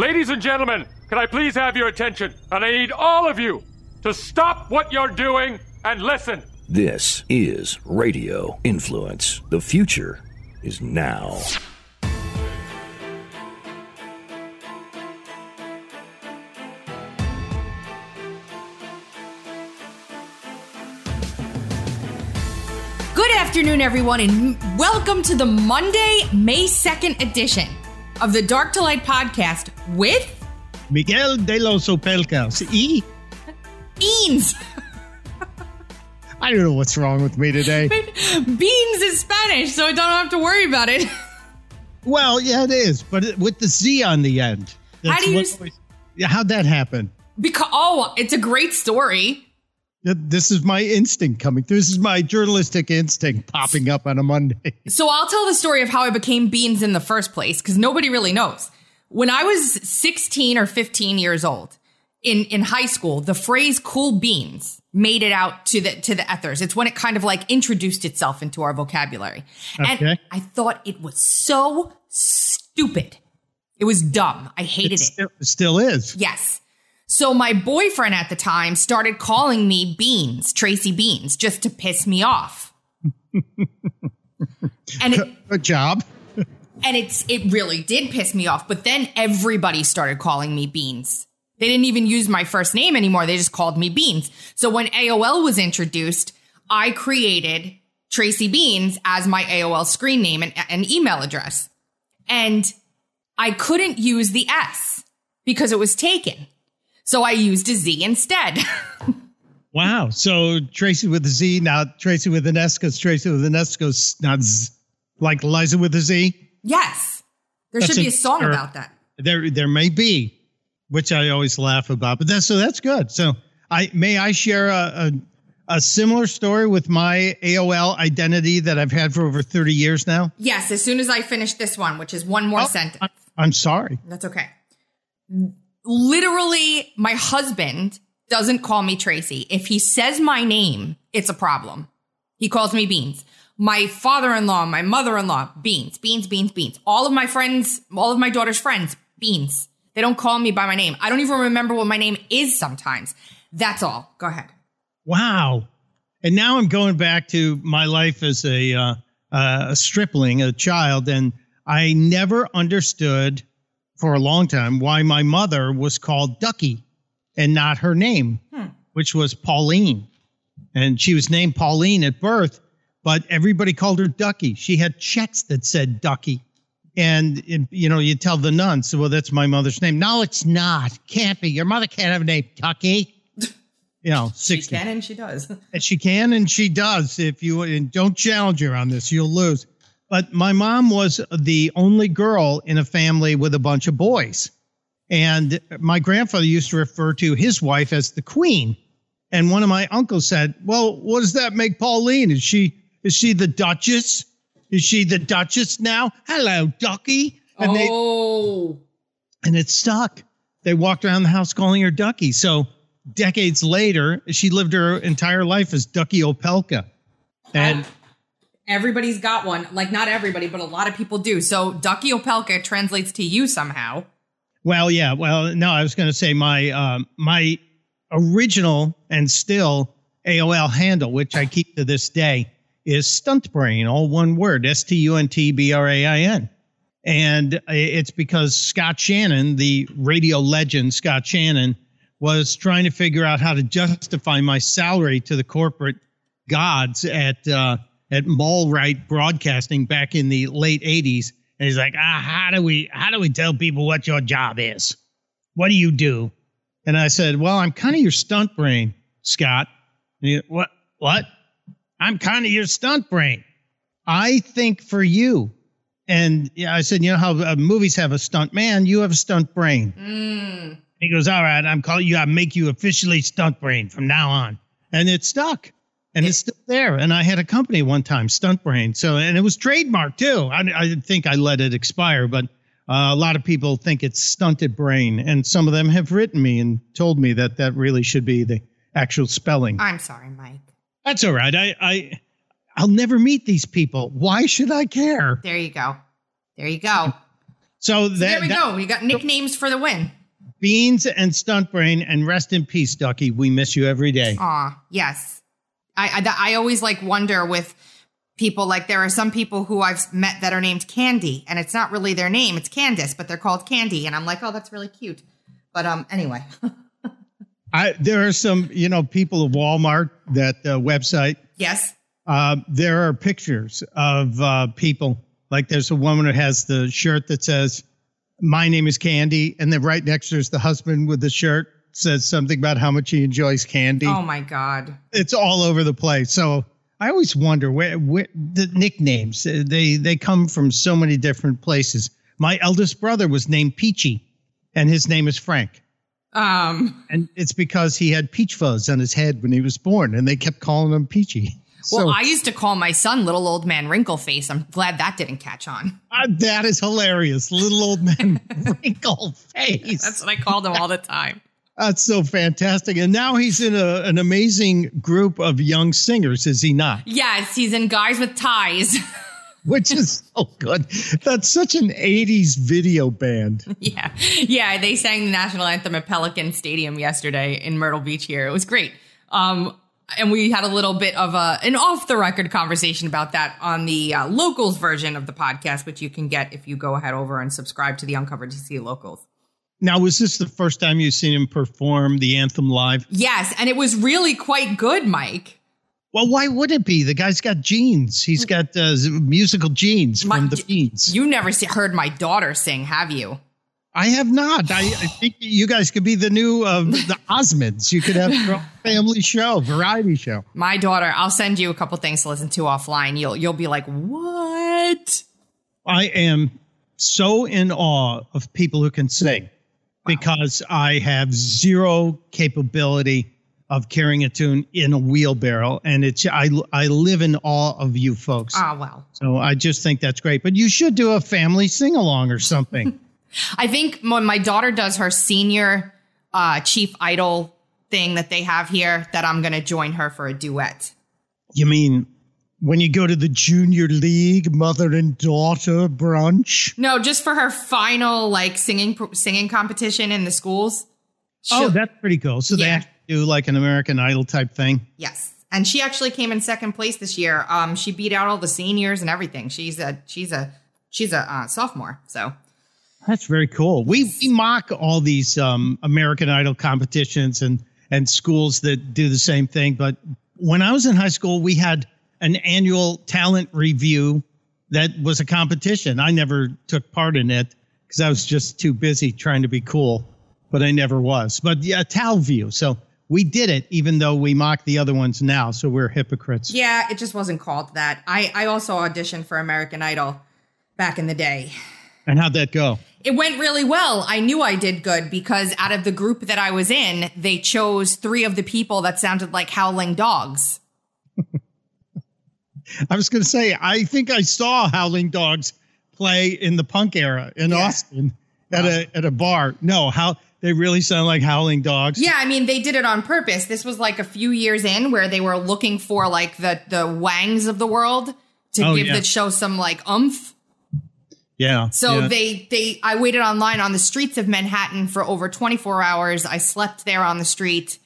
Ladies and gentlemen, can I please have your attention? And I need all of you to stop what you're doing and listen. This is Radio Influence. The future is now. Good afternoon, everyone, and welcome to the Monday, May 2nd edition of the Dark to Light podcast with Miguel de los Opelka. E. Beans. I don't know what's wrong with me today. Beans is Spanish, so I don't have to worry about it. Well, yeah, it is, but with the Z on the end. How do you always- yeah, how'd that happen? Because oh, it's a great story. Th- This is my instinct coming through. This is my journalistic instinct popping up on a Monday. So I'll tell the story of how I became Beans in the first place because nobody really knows. When I was 16 or 15 years old in, in high school, the phrase cool beans made it out to the, to the ethers. It's when it kind of like introduced itself into our vocabulary. And I thought it was so stupid. It was dumb. I hated It it. still, still is. Yes. So my boyfriend at the time started calling me Beans, Tracy Beans, just to piss me off. and it, Good job. and it's it really did piss me off. But then everybody started calling me Beans. They didn't even use my first name anymore. They just called me Beans. So when AOL was introduced, I created Tracy Beans as my AOL screen name and, and email address. And I couldn't use the S because it was taken. So I used a Z instead. Wow. So Tracy with a Z, now Tracy with an S, because Tracy with an S goes not Z, like Liza with a Z. yes. There That's should be a song or- about that. There, there may be, which I always laugh about, but that's so that's good. So I may I share a, a a similar story with my AOL identity that I've had for over 30 years now. Yes, as soon as I finish this one, which is one more Oh, sentence. I'm sorry. That's okay. Literally, my husband doesn't call me Tracy. If he says my name, it's a problem. He calls me Beans. My father in law, my mother in law, Beans, Beans, Beans, Beans. All of my friends, all of my daughter's friends, Beans. They don't call me by my name. I don't even remember what my name is sometimes. That's all. Go ahead. Wow. And now I'm going back to my life as a uh, uh, a stripling, a child, and I never understood for a long time why my mother was called Ducky and not her name, hmm. which was Pauline. And she was named Pauline at birth, but everybody called her Ducky. She had checks that said Ducky. And, it- you know, you tell the nuns, well, that's my mother's name. No, it's not. Can't be. Your mother can't have a name, Ducky. You know, 60. She can and she does. And she can and she does. If you and don't challenge her on this, you'll lose. But my mom was the only girl in a family with a bunch of boys. And my grandfather used to refer to his wife as the queen. And one of my uncles said, Well, what does that make Pauline? Is she is she the Duchess? Is she the Duchess now? Hello, Ducky. And they oh. and it stuck. They walked around the house calling her Ducky. So decades later, she lived her entire life as Ducky Opelka. And Everybody's got one. Like, not everybody, but a lot of people do. So, Ducky Opelka translates to you somehow. well, yeah, well, no, I was going to say my um, my original and still AOL handle, which I keep to this day, is Stunt Brain, all one word, S T U N T B R A I N. And it's because Scott Shannon, the radio legend Scott Shannon, was trying to figure out how to justify my salary to the corporate gods at uh, at Mallright Broadcasting back in the late '80s. And he's like, ah, how do we how do we tell people what your job is? What do you do? And I said, well, I'm kind of your stunt brain, Scott. And he, what? What? I'm kind of your stunt brain. I think for you. And yeah, I said, you know how uh, movies have a stunt man, you have a stunt brain. Mm. He goes, all right, I'm calling you. I make you officially stunt brain from now on, and it stuck, and it's still there. And I had a company one time, Stunt Brain. So, and it was trademarked too. I, I think I let it expire, but uh, a lot of people think it's stunted brain, and some of them have written me and told me that that really should be the actual spelling. I'm sorry, Mike. That's all right. I, I, I'll never meet these people. Why should I care? There you go. There you go. So, that, there we that- go. We got nicknames for the win. Beans and Stunt Brain, and rest in peace, Ducky. We miss you every day. Aw, yes. I, I, I always like wonder with people like there are some people who I've met that are named Candy, and it's not really their name. It's Candace, but they're called Candy, and I'm like, oh, that's really cute. But um, anyway, I, there are some, you know, people of Walmart, that uh, website. yes. Uh, there are pictures of uh, people. Like there's a woman who has the shirt that says, My name is Candy. And then right next there's the husband with the shirt says something about how much he enjoys candy. Oh my God. It's all over the place. So I always wonder where, where the nicknames, uh, they, they come from so many different places. My eldest brother was named Peachy, and his name is Frank. Um. And it's because he had peach fuzz on his head when he was born, and they kept calling him Peachy. Well, So- I used to call my son Little Old Man Wrinkleface. I'm glad that didn't catch on. Uh, that is hilarious. Little old man wrinkle face. That's what I called him all the time. That's so fantastic. And now he's in a, an amazing group of young singers, is he not? Yes, he's in Guys with Ties. Which is so good. That's such an 80s video band. yeah. Yeah. They sang the national anthem at Pelican Stadium yesterday in Myrtle Beach here. It was great. Um, and we had a little bit of a, an off the record conversation about that on the uh, locals version of the podcast, which you can get if you go ahead over and subscribe to the Uncover DC locals. Now, was this the first time you've seen him perform the anthem live? Yes. And it was really quite good, Mike. Well, why would it be? The guy's got genes. He's got uh, musical genes My- from the Beans. You never see, heard my daughter sing, have you? I have not. I, I think you guys could be the new uh, the Osmonds. You could have your family show, variety show. My daughter, I'll send you a couple things to listen to offline. You'll you'll be like, "What?" I am so in awe of people who can sing because I have zero capability of carrying a tune in a wheelbarrow, and it's I I live in awe of you folks. Ah, well. So I just think that's great. But you should do a family sing along or something. I think when my daughter does her senior uh, chief idol thing that they have here, that I'm going to join her for a duet. you mean when you go to the junior league mother and daughter brunch? No, just for her final like singing singing competition in the schools. Oh, She'll- that's pretty cool. So they Yeah. actually do like an American Idol type thing. yes, and she actually came in second place this year. Um, she beat out all the seniors and everything. She's a she's a she's a uh, sophomore. So That's very cool. We, we mock all these um, American Idol competitions and and schools that do the same thing. But when I was in high school, we had an annual talent review that was a competition. I never took part in it because I was just too busy trying to be cool, but I never was. But yeah, Tal View. So we did it, even though we mock the other ones now. So we're hypocrites. yeah, it just wasn't called that. I I also auditioned for American Idol back in the day. And how'd that go? It went really well. I knew I did good because out of the group that I was in, they chose three of the people that sounded like howling dogs. I was going to say, I think I saw Howling Dogs play in the punk era in Yeah. Austin at a at a bar. No, how they really sound like Howling Dogs. Yeah, I mean they did it on purpose. This was like a few years in where they were looking for like the the wangs of the world to Oh, give yeah. the show some like umph. yeah. So yeah. they they I waited online on the streets of Manhattan for over 24 hours. I slept there on the street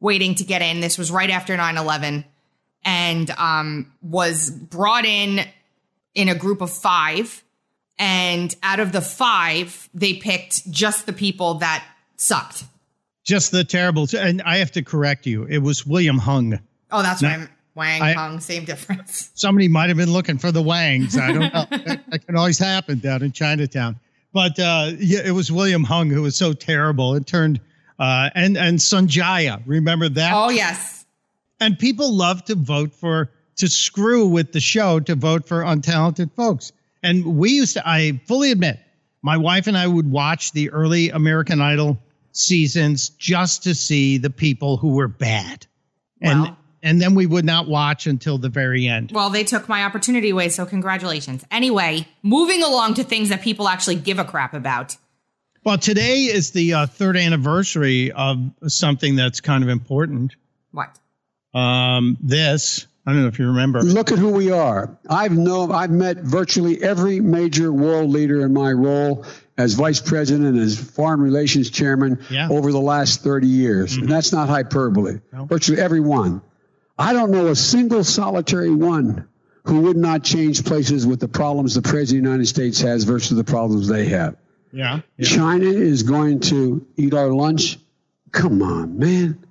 waiting to get in. This was right after 9/11 and um was brought in in a group of 5 and out of the 5 they picked just the people that sucked. just the terrible. And I have to correct you. It was William Hung. Oh, that's right. Wang I- Hung, same difference. Somebody might have been looking for the Wangs. I don't know. that, that can always happen down in Chinatown. But uh, yeah, it was William Hung who was so terrible. It turned uh, and and Sanjaya. Remember that? Oh yes. And people love to vote for, to screw with the show to vote for untalented folks. And we used to, I fully admit, my wife and I would watch the early American Idol seasons just to see the people who were bad. And, Well. and then we would not watch until the very end. Well, they took my opportunity away, so congratulations. Anyway, moving along to things that people actually give a crap about. Well, today is the uh, third anniversary of something that's kind of important. What? Um, this, I don't know if you remember. Look at who we are. I've known, I've met virtually every major world leader in my role, as vice president and as foreign relations chairman Yeah. over the last 30 years. And that's not hyperbole. Virtually every one. I don't know a single solitary one who would not change places with the problems the president of the United States has versus the problems they have. Yeah. yeah. China is going to eat our lunch. Come on, man.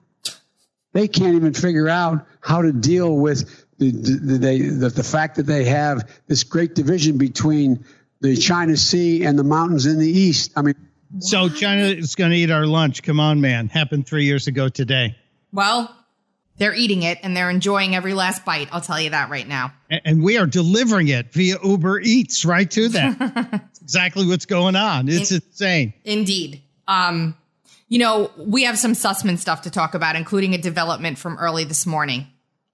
They can't even figure out how to deal with the the, they, the, the fact that they have this great division between the China Sea and the mountains in the east. I mean, So China is going to eat our lunch. Come on, man. Happened three years ago today. Well, they're eating it and they're enjoying every last bite. I'll tell you that right now. And we are delivering it via Uber Eats right to them. Exactly what's going on. It's insane. Indeed. Um, you know, we have some Sussmann stuff to talk about, including a development from early this morning.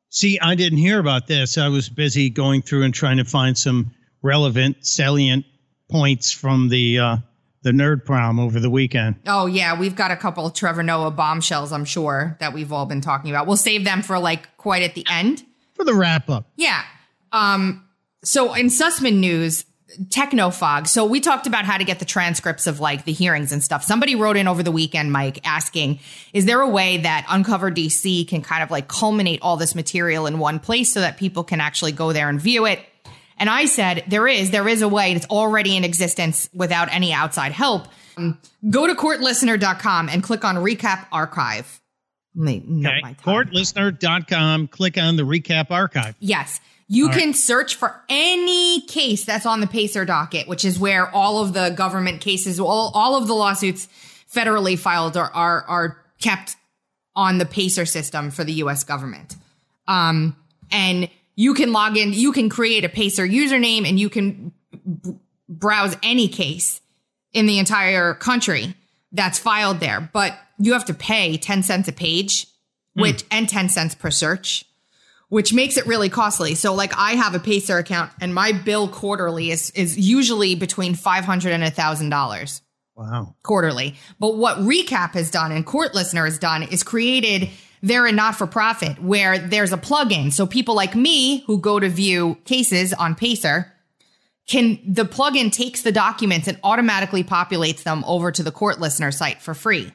See, I didn't hear about this. I was busy going through and trying to find some relevant, salient points from the uh, the nerd prom over the weekend. Oh yeah, we've got a couple of Trevor Noah bombshells, I'm sure, that we've all been talking about. We'll save them for like quite at the end. For the wrap up, Yeah. Um, so in Sussmann news, Technofog. So we talked about how to get the transcripts of like the hearings and stuff. Somebody wrote in over the weekend, Mike, asking, is there a way that Uncover DC can kind of like culminate all this material in one place so that people can actually go there and view it? And I said, there is, there is a way. It's already in existence without any outside help. Um, go to courtlistener.com and click on recap archive. Let me note okay. my time. Courtlistener.com. Click on the recap archive. Yes. You can search for any case that's on the PACER docket, which is where all of the government cases, all, all of the lawsuits federally filed are, are, are kept on the PACER system for the US government. Um, and you can log in, you can create a PACER username and you can b- browse any case in the entire country that's filed there. But you have to pay 10 cents a page, hmm. which, and 10 cents per search which makes it really costly. So like I have a Pacer account and my bill quarterly is is usually between 500 and $1000 Wow. quarterly. But what Recap has done and Court Listener has done is created they're a not for profit where there's a plugin. So people like me who go to view cases on Pacer can the plugin takes the documents and automatically populates them over to the Court Listener site for free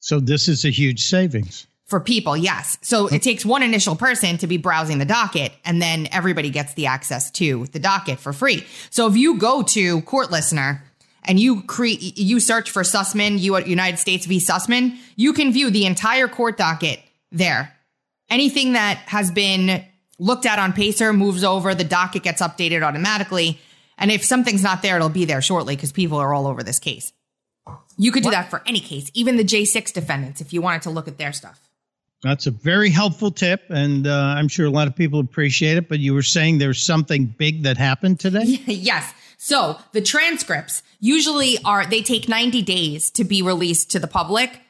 So this is a huge savings. for people, yes. So it takes one initial person to be browsing the docket, and then everybody gets the access to the docket for free. So if you go to Court Listener and you create, you search for Sussmann, you United States v. Sussmann, you can view the entire court docket there. Anything that has been looked at on Pacer moves over, the docket gets updated automatically. And if something's not there, it'll be there shortly because people are all over this case. You could do that for any case, even the J6 defendants, if you wanted to look at their stuff. That's a very helpful tip, and uh, I'm sure a lot of people appreciate it. But you were saying there's something big that happened today. yes. So the transcripts usually are, they take 90 days to be released to the public.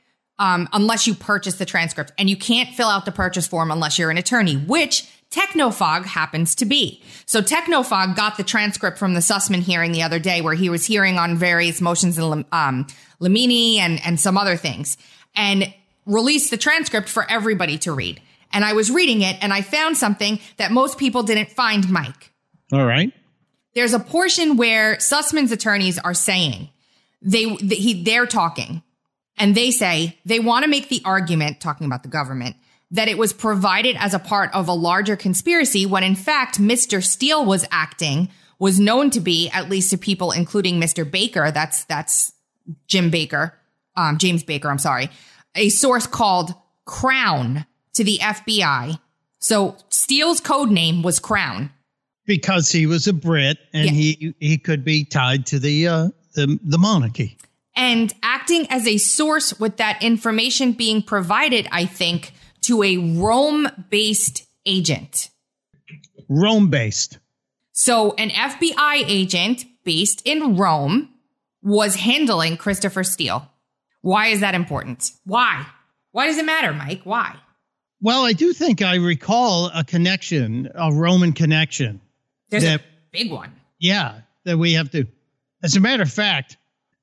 Um, unless you purchase the transcript and you can't fill out the purchase form unless you're an attorney, which Technofog happens to be. So Technofog got the transcript from the Sussmann hearing the other day where he was hearing on various motions in um, limine and, and some other things and released the transcript for everybody to read. And I was reading it and I found something that most people didn't find, Mike All right. there's a portion where Sussmann's attorneys are saying they th- he they're talking and they say they want to make the argument talking about the government that it was provided as a part of a larger conspiracy when in fact Mr. Steele was acting was known to be at least to people including Mr. Baker that's that's Jim Baker um James Baker I'm sorry a source called Crown to the FBI so Steele's code name was Crown Because he was a Brit, and Yeah. he he could be tied to the uh, the the monarchy. and acting as a source with that information being provided, I think, to a Rome based agent. Rome based. So an FBI agent based in Rome was handling Christopher Steele. Why is that important? Why? Why does it matter, Mike? Why? Well, I do think I recall a connection, a Roman connection. There's Yeah. a big one. Yeah, that we have to. As a matter of fact,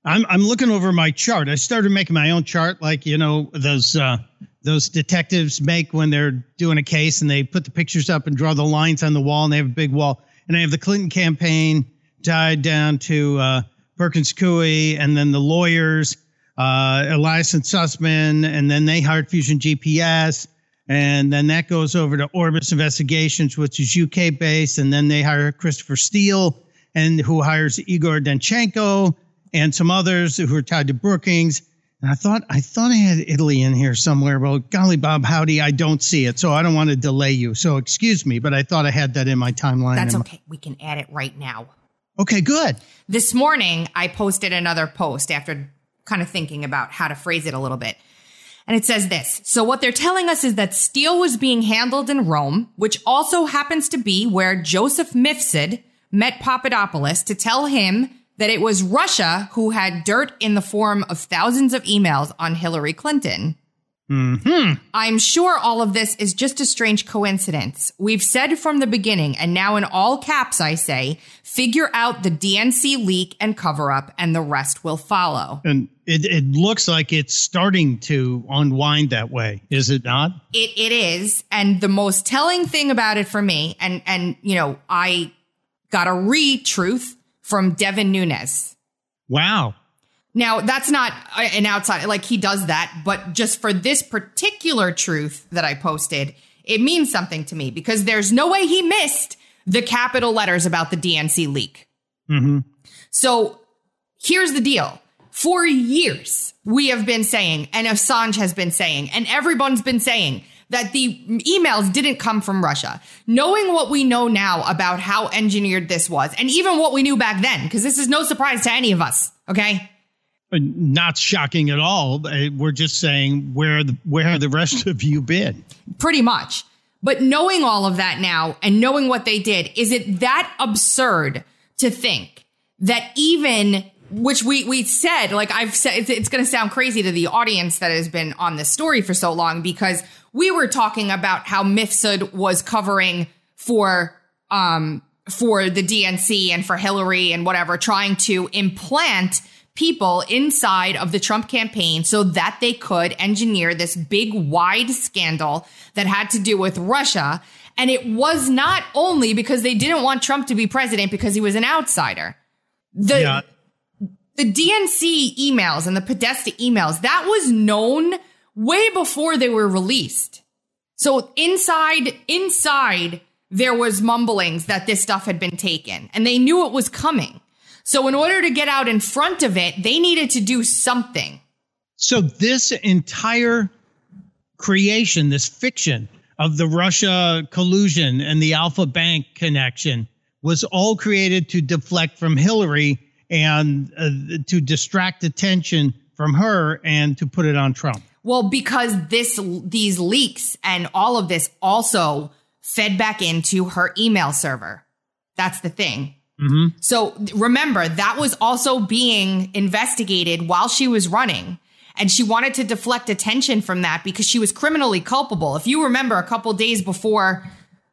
I'm I'm looking over my chart. I started making my own chart, like you know those uh, those detectives make when they're doing a case, and they put the pictures up and draw the lines on the wall, and they have a big wall. And they have the Clinton campaign tied down to uh, Perkins Coie, and then the lawyers, uh, Elias and Sussmann, and then they hired Fusion GPS. And then that goes over to Orbis Investigations, which is UK based. And then they hire Christopher Steele, and who hires Igor Danchenko and some others who are tied to Brookings. And I thought I thought I had Italy in here somewhere. Well, golly, Bob, howdy, I don't see it, so I don't want to delay you. So excuse me, but I thought I had that in my timeline. That's okay. We can add it right now. Okay, good. This morning, I posted another post after kind of thinking about how to phrase it a little bit. And it says this. So what they're telling us is that Steele was being handled in Rome, which also happens to be where Joseph Mifsud met Papadopoulos to tell him that it was Russia who had dirt in the form of thousands of emails on Hillary Clinton. Mm-hmm. I'm sure all of this is just a strange coincidence. We've said from the beginning, and now in all caps, I say, figure out the DNC leak and cover up, and the rest will follow. And it, it looks like it's starting to unwind that way, is it not? It it is, and the most telling thing about it for me, and and you know, I got a re truth from Devin Nunes. Wow. Now, that's not an outside, like he does that, but just for this particular truth that I posted, it means something to me because there's no way he missed the capital letters about the DNC leak. Mm-hmm. So here's the deal. For years, we have been saying, and Assange has been saying, and everyone's been saying that the emails didn't come from Russia. Knowing what we know now about how engineered this was, and even what we knew back then, because this is no surprise to any of us, okay? Not shocking at all. Uh, We're just saying where the where have the rest of you been? pretty much. But knowing all of that now and knowing what they did, is it that absurd to think that even which we we said like I've said it's, it's going to sound crazy to the audience that has been on this story for so long because we were talking about how Mifsud was covering for um for the DNC and for Hillary and whatever trying to implant people inside of the Trump campaign so that they could engineer this big wide scandal that had to do with Russia. And it was not only because they didn't want Trump to be president because he was an outsider. The, Yeah. The DNC emails and the Podesta emails, that was known way before they were released. So inside, inside, there was mumblings that this stuff had been taken and they knew it was coming. So in order to get out in front of it, they needed to do something. So this entire creation, this fiction of the Russia collusion and the Alpha Bank connection was all created to deflect from Hillary and uh, to distract attention from her and to put it on Trump. Well, because this these leaks and all of this also fed back into her email server. That's the thing. So remember, that was also being investigated while she was running. And she wanted to deflect attention from that because she was criminally culpable. If you remember a couple days before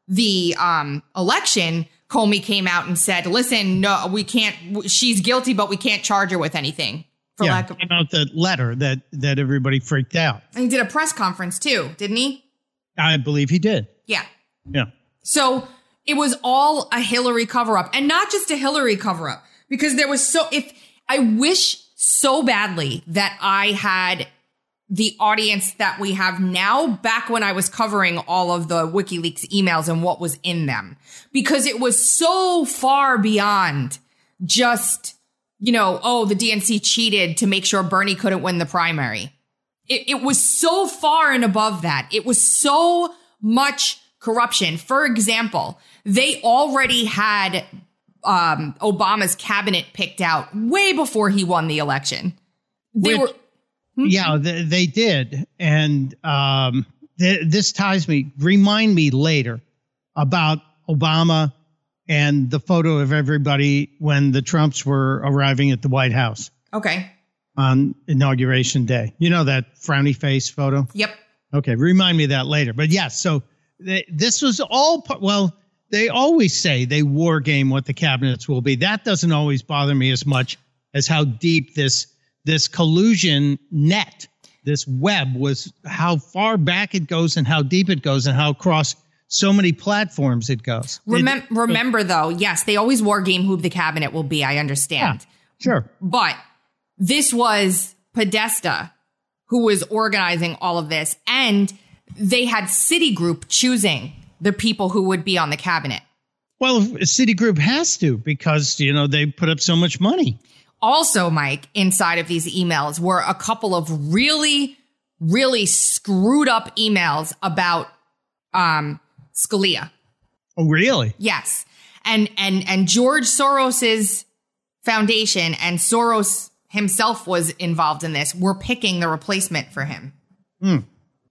the um, election, Comey came out and said, listen, no, we can't, she's guilty, but we can't charge her with anything. For yeah, lack of, came out that letter that that everybody freaked out. and he did a press conference too, didn't he? I believe he did. Yeah. Yeah. So it was all a Hillary cover up and not just a Hillary cover up because there was so, if I wish so badly that I had the audience that we have now back when I was covering all of the WikiLeaks emails and what was in them because it was so far beyond just, you know, oh, the DNC cheated to make sure Bernie couldn't win the primary. It, it was so far and above that. It was so much corruption. For example, they already had um, Obama's cabinet picked out way before he won the election. They Which- were Yeah, they, they did, and um, th- this ties me. Remind me later about Obama and the photo of everybody when the Trumps were arriving at the White House okay. on inauguration day. You know that frowny face photo. Yep. Okay, remind me of that later. But yes, so they, this was all part. Well, they always say they war game what the cabinets will be. That doesn't always bother me as much as how deep this this collusion net, this web was, how far back it goes and how deep it goes and how across so many platforms it goes. It- Remem- remember though, yes, they always war game who the cabinet will be. I understand. Sure. But this was Podesta who was organizing all of this, and they had Citigroup choosing the people who would be on the cabinet. Well, Citigroup has to because, you know, they put up so much money. Also, Mike, inside of these emails were a couple of really, really screwed up emails about um, Scalia. Oh, really? Yes. And and and George Soros's foundation and Soros himself was involved in this. We're picking the replacement for him.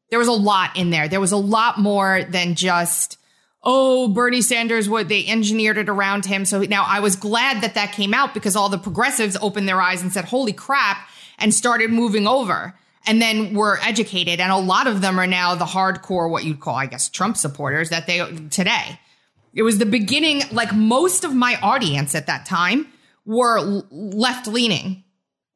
There was a lot in there. There was a lot more than just oh Bernie Sanders what they engineered it around him. So now I was glad that that came out because all the progressives opened their eyes and said holy crap and started moving over. And then were educated and a lot of them are now the hardcore what you'd call I guess Trump supporters that they today. It was the beginning like most of my audience at that time were left leaning.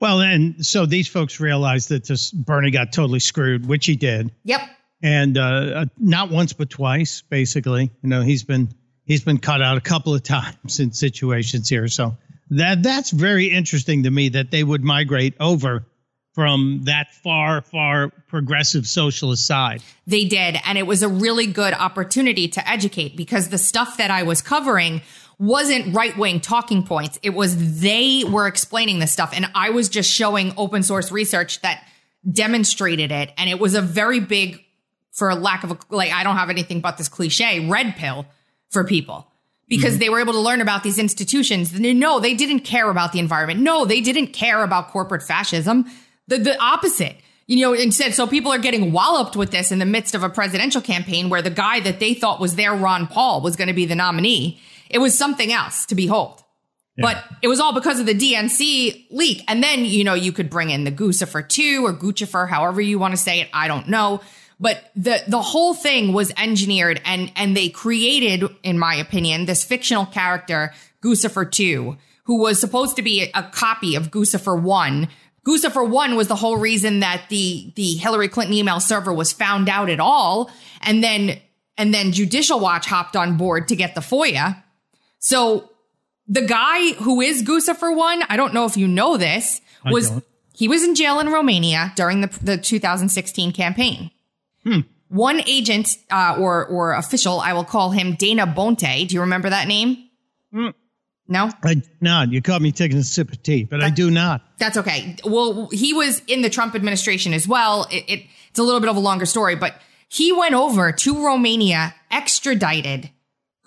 Well, and so these folks realized that this Bernie got totally screwed, which he did. Yep. And uh, uh, not once but twice basically you know he's been he's been cut out a couple of times in situations here so that that's very interesting to me that they would migrate over from that far far progressive socialist side They did. And it was a really good opportunity to educate because the stuff that I was covering wasn't right wing talking points. It was they were explaining the stuff. And I was just showing open source research that demonstrated it. And it was a very big, for a lack of a, like, I don't have anything but this cliche, red pill for people. Because mm-hmm. they were able to learn about these institutions. No, they didn't care about the environment. No, they didn't care about corporate fascism. The, the opposite you know, instead, so people are getting walloped with this in the midst of a presidential campaign where the guy that they thought was their Ron Paul was going to be the nominee. It was something else to behold. But it was all because of the DNC leak. And then, you know, you could bring in the Guccifer 2 or Guccifer, however you want to say it. I don't know. But the, the whole thing was engineered and, and they created, in my opinion, this fictional character, Guccifer 2, who was supposed to be a copy of Guccifer 1, Guccifer one was the whole reason that the the Hillary Clinton email server was found out at all, and then and then Judicial Watch hopped on board to get the FOIA. So the guy who is Guccifer one, I don't know if you know this, was he was in jail in Romania during the the 2016 campaign. One agent uh, or or official, I will call him Dana Boente. Do you remember that name? No. i not you caught me taking a sip of tea but i do not That's okay. Well, he was in the Trump administration as well. It, it, it's a little bit of a longer story, but he went over to Romania, extradited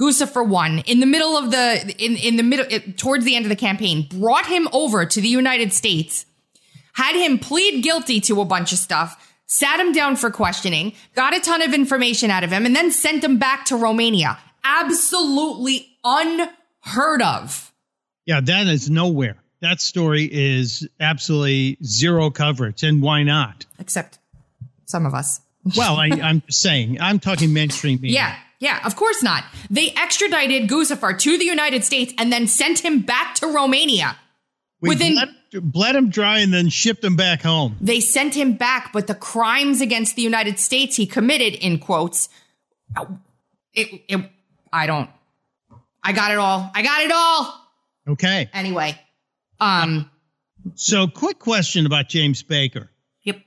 Guccifer one in the middle of the in in the middle it, towards the end of the campaign, brought him over to the United States, had him plead guilty to a bunch of stuff, sat him down for questioning, got a ton of information out of him, and then sent him back to Romania. Absolutely unheard of. yeah that is nowhere that story is absolutely zero coverage and why not Except some of us. well I, i'm saying i'm talking mainstream media. Yeah, yeah, of course not. They extradited Guccifer to the United States and then sent him back to Romania. we within- bled, him dry and then shipped him back home They sent him back, but the crimes against the United States he committed, in quotes, it, it, I don't, I got it all. I got it all. okay Anyway, um, so quick question about james baker yep.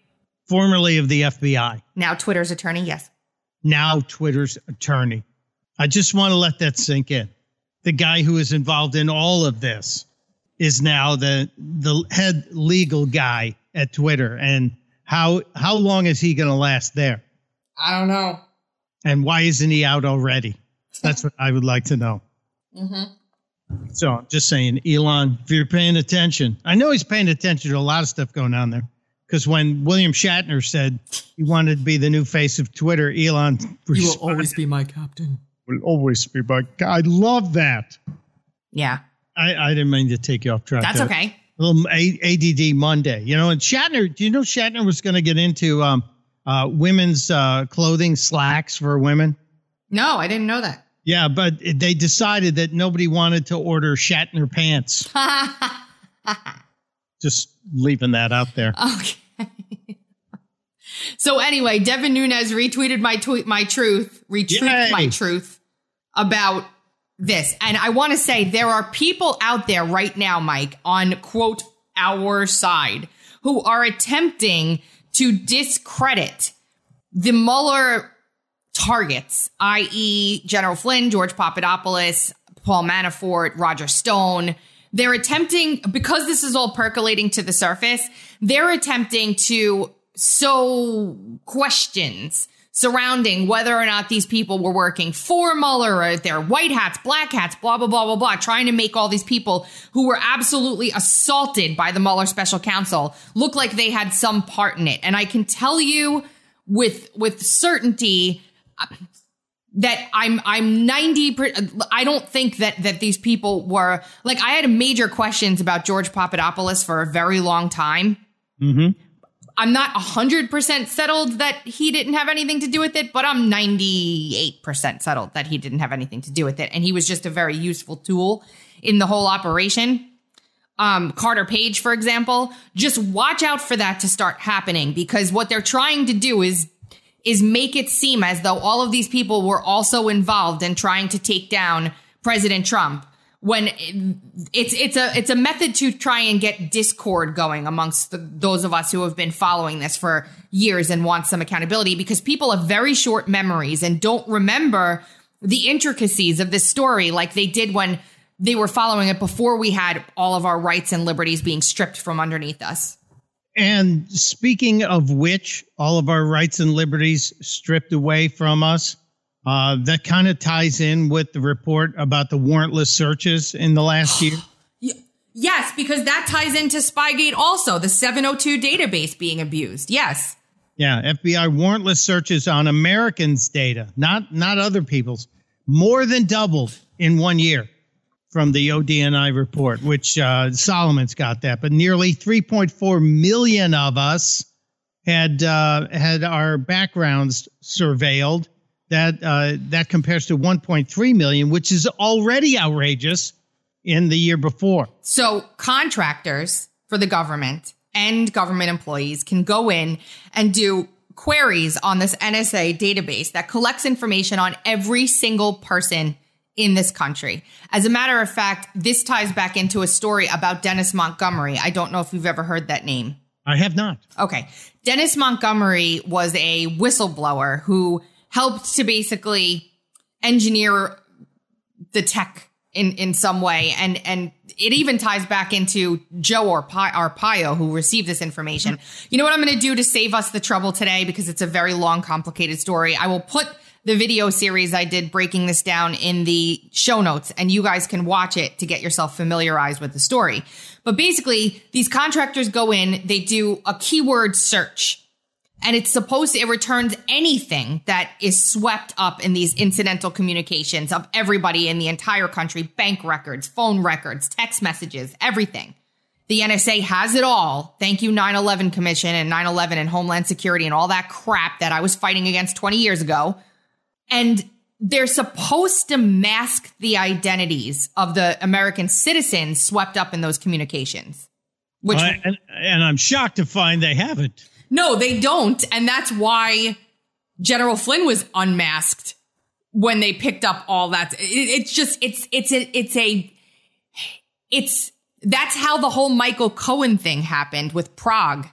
formerly of the fbi Now Twitter's attorney, yes. now Twitter's attorney. I just want to let that sink in. The guy who is involved in all of this is now the the head legal guy at Twitter, and how how long is he going to last there? I don't know. And why isn't he out already? That's what I would like to know. Mm-hmm. So I'm just saying, Elon, if you're paying attention, I know he's paying attention to a lot of stuff going on there. Because when William Shatner said he wanted to be the new face of Twitter, Elon you will always be my captain. will always be my. I love that. Yeah, I, I didn't mean to take you off track. that's there. okay. A little ADD Monday, you know. And Shatner, do you know Shatner was going to get into um, uh, women's uh, clothing slacks for women? No, I didn't know that. Yeah, but they decided that nobody wanted to order Shatner pants. Just leaving that out there. Okay. so anyway, Devin Nunes retweeted my tweet, my truth, retweeted my truth about this. And I want to say there are people out there right now, Mike, on quote, our side who are attempting to discredit the Mueller targets, i.e., General Flynn, George Papadopoulos, Paul Manafort, Roger Stone. They're attempting, because this is all percolating to the surface, they're attempting to sow questions surrounding whether or not these people were working for Mueller or they're white hats, black hats, blah, blah, blah, blah, blah, trying to make all these people who were absolutely assaulted by the Mueller special counsel look like they had some part in it. And I can tell you with, with certainty, that I'm I'm 90 I don't think that that these people were like I had major questions about George Papadopoulos for a very long time. Mm-hmm. I'm not 100% settled that he didn't have anything to do with it, but I'm 98% settled that he didn't have anything to do with it and he was just a very useful tool in the whole operation. Um, Carter Page, for example, just watch out for that to start happening because what they're trying to do is is make it seem as though all of these people were also involved in trying to take down President Trump when it's it's a it's a method to try and get discord going amongst the, those of us who have been following this for years and want some accountability because people have very short memories and don't remember the intricacies of this story like they did when they were following it before we had all of our rights and liberties being stripped from underneath us. And speaking of which, all of our rights and liberties stripped away from us. Uh, that kind of ties in with the report about the warrantless searches in the last year. Yes, because that ties into Spygate also, the 702 database being abused. Yes. Yeah, FBI warrantless searches on Americans' data, not not other people's, more than doubled in one year from the ODNI report, which uh, Solomon's got that, but nearly 3.4 million of us had uh, had our backgrounds surveilled. That uh, that compares to 1.3 million, which is already outrageous in the year before. So contractors for the government and government employees can go in and do queries on this NSA database that collects information on every single person in this country. As a matter of fact, this ties back into a story about Dennis Montgomery. I don't know if you've ever heard that name. I have not. Okay. Dennis Montgomery was a whistleblower who helped to basically engineer the tech in, in some way. And, and it even ties back into Joe or Arpaio, who received this information. You know what I'm going to do to save us the trouble today? Because it's a very long, complicated story. I will put the video series I did breaking this down in the show notes and you guys can watch it to get yourself familiarized with the story. But basically, these contractors go in, they do a keyword search and it's supposed to, it returns anything that is swept up in these incidental communications of everybody in the entire country, bank records, phone records, text messages, everything. The NSA has it all. Thank you, 9 11 Commission and 9 11 and Homeland Security and all that crap that I was fighting against 20 years ago and they're supposed to mask the identities of the American citizens swept up in those communications. Which and, and I'm shocked to find they haven't. No, they don't, and that's why General Flynn was unmasked when they picked up all that. It, it's just it's it's a it's a it's that's how the whole Michael Cohen thing happened with Prague.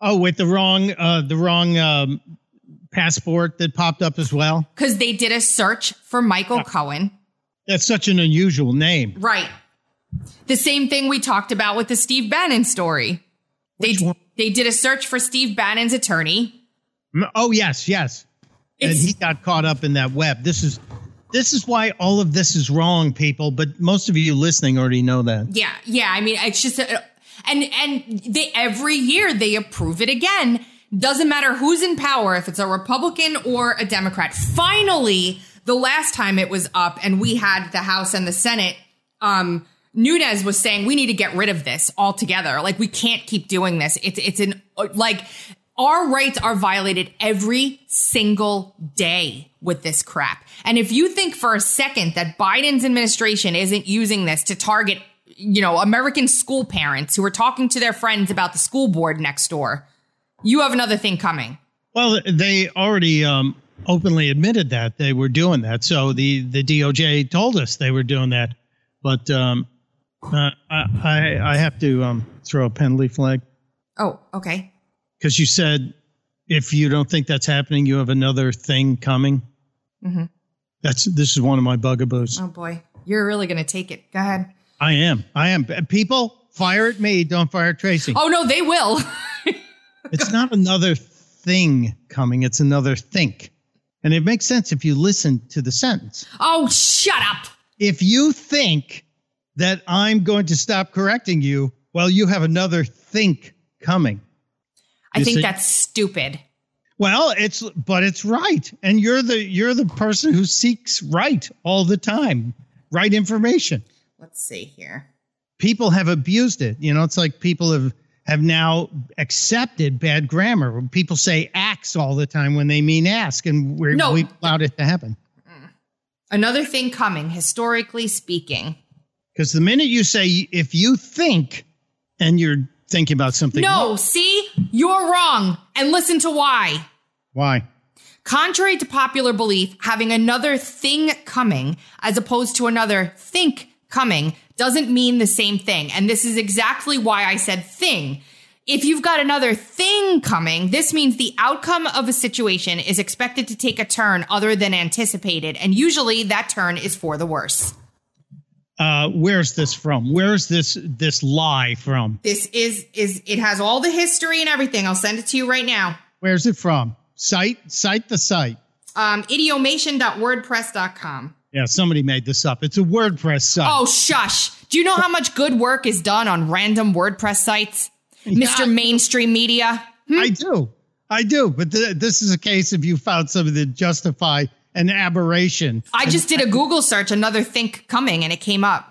Oh, with the wrong uh the wrong um passport that popped up as well? Because they did a search for Michael. Cohen. That's such an unusual name. Right. The same thing we talked about with the Steve Bannon story. Which they one? They did a search for Steve Bannon's attorney. Oh yes, yes. It's, and he got caught up in that web. This is this is why all of this is wrong, people. But most of you listening already know that. Yeah, yeah. I mean, it's just, a, and and they every year they approve it again doesn't matter who's in power, if it's a Republican or a Democrat. Finally, the last time it was up and we had the House and the Senate, um, Nunes was saying we need to get rid of this altogether. Like we can't keep doing this. It's it's an like our rights are violated every single day with this crap. And if you think for a second that Biden's administration isn't using this to target, you know, American school parents who are talking to their friends about the school board next door, you have another thing coming. Well, they already um, openly admitted that they were doing that. So the the DOJ told us they were doing that, but um, uh, I, I I have to um, throw a penalty flag Oh, okay. because you said if you don't think that's happening, you have another thing coming. Mhm. That's this is one of my bugaboos. Oh boy, you're really gonna take it. Go ahead. I am. I am. People fire at me. Don't fire at Tracy. Oh no, they will. It's not another thing coming. It's another think, and it makes sense if you listen to the sentence. oh, shut up. if you think that I'm going to stop correcting you, while you have another think coming. I You think see- that's stupid. Well, it's but it's right, and you're the you're the person who seeks right all the time, right information. Let's see here. People have abused it. You know, it's like people have have now accepted bad grammar. People say "ax" all the time when they mean "ask," and we're, No. we've allowed it to happen. Another thing coming, historically speaking. Because the minute you say if you think, and you're thinking about something, No, see? You're wrong. And listen to why. why? Contrary to popular belief, having another thing coming as opposed to another think coming doesn't mean the same thing. And this is exactly why I said thing. If you've got another thing coming, this means the outcome of a situation is expected to take a turn other than anticipated. And usually that turn is for the worse. Uh, where's this from? Where's this this lie from? This is, is, it has all the history and everything. I'll send it to you right now. Where's it from? Cite cite the site. Um, idiomation.wordpress.com. Yeah, somebody made this up. It's a WordPress site. Oh, shush. Do you know how much good work is done on random WordPress sites? Mr. Mainstream Media? I do, I do. But th- this is a case if you found something that justify an aberration. I just did a Google search, another think coming, and it came up.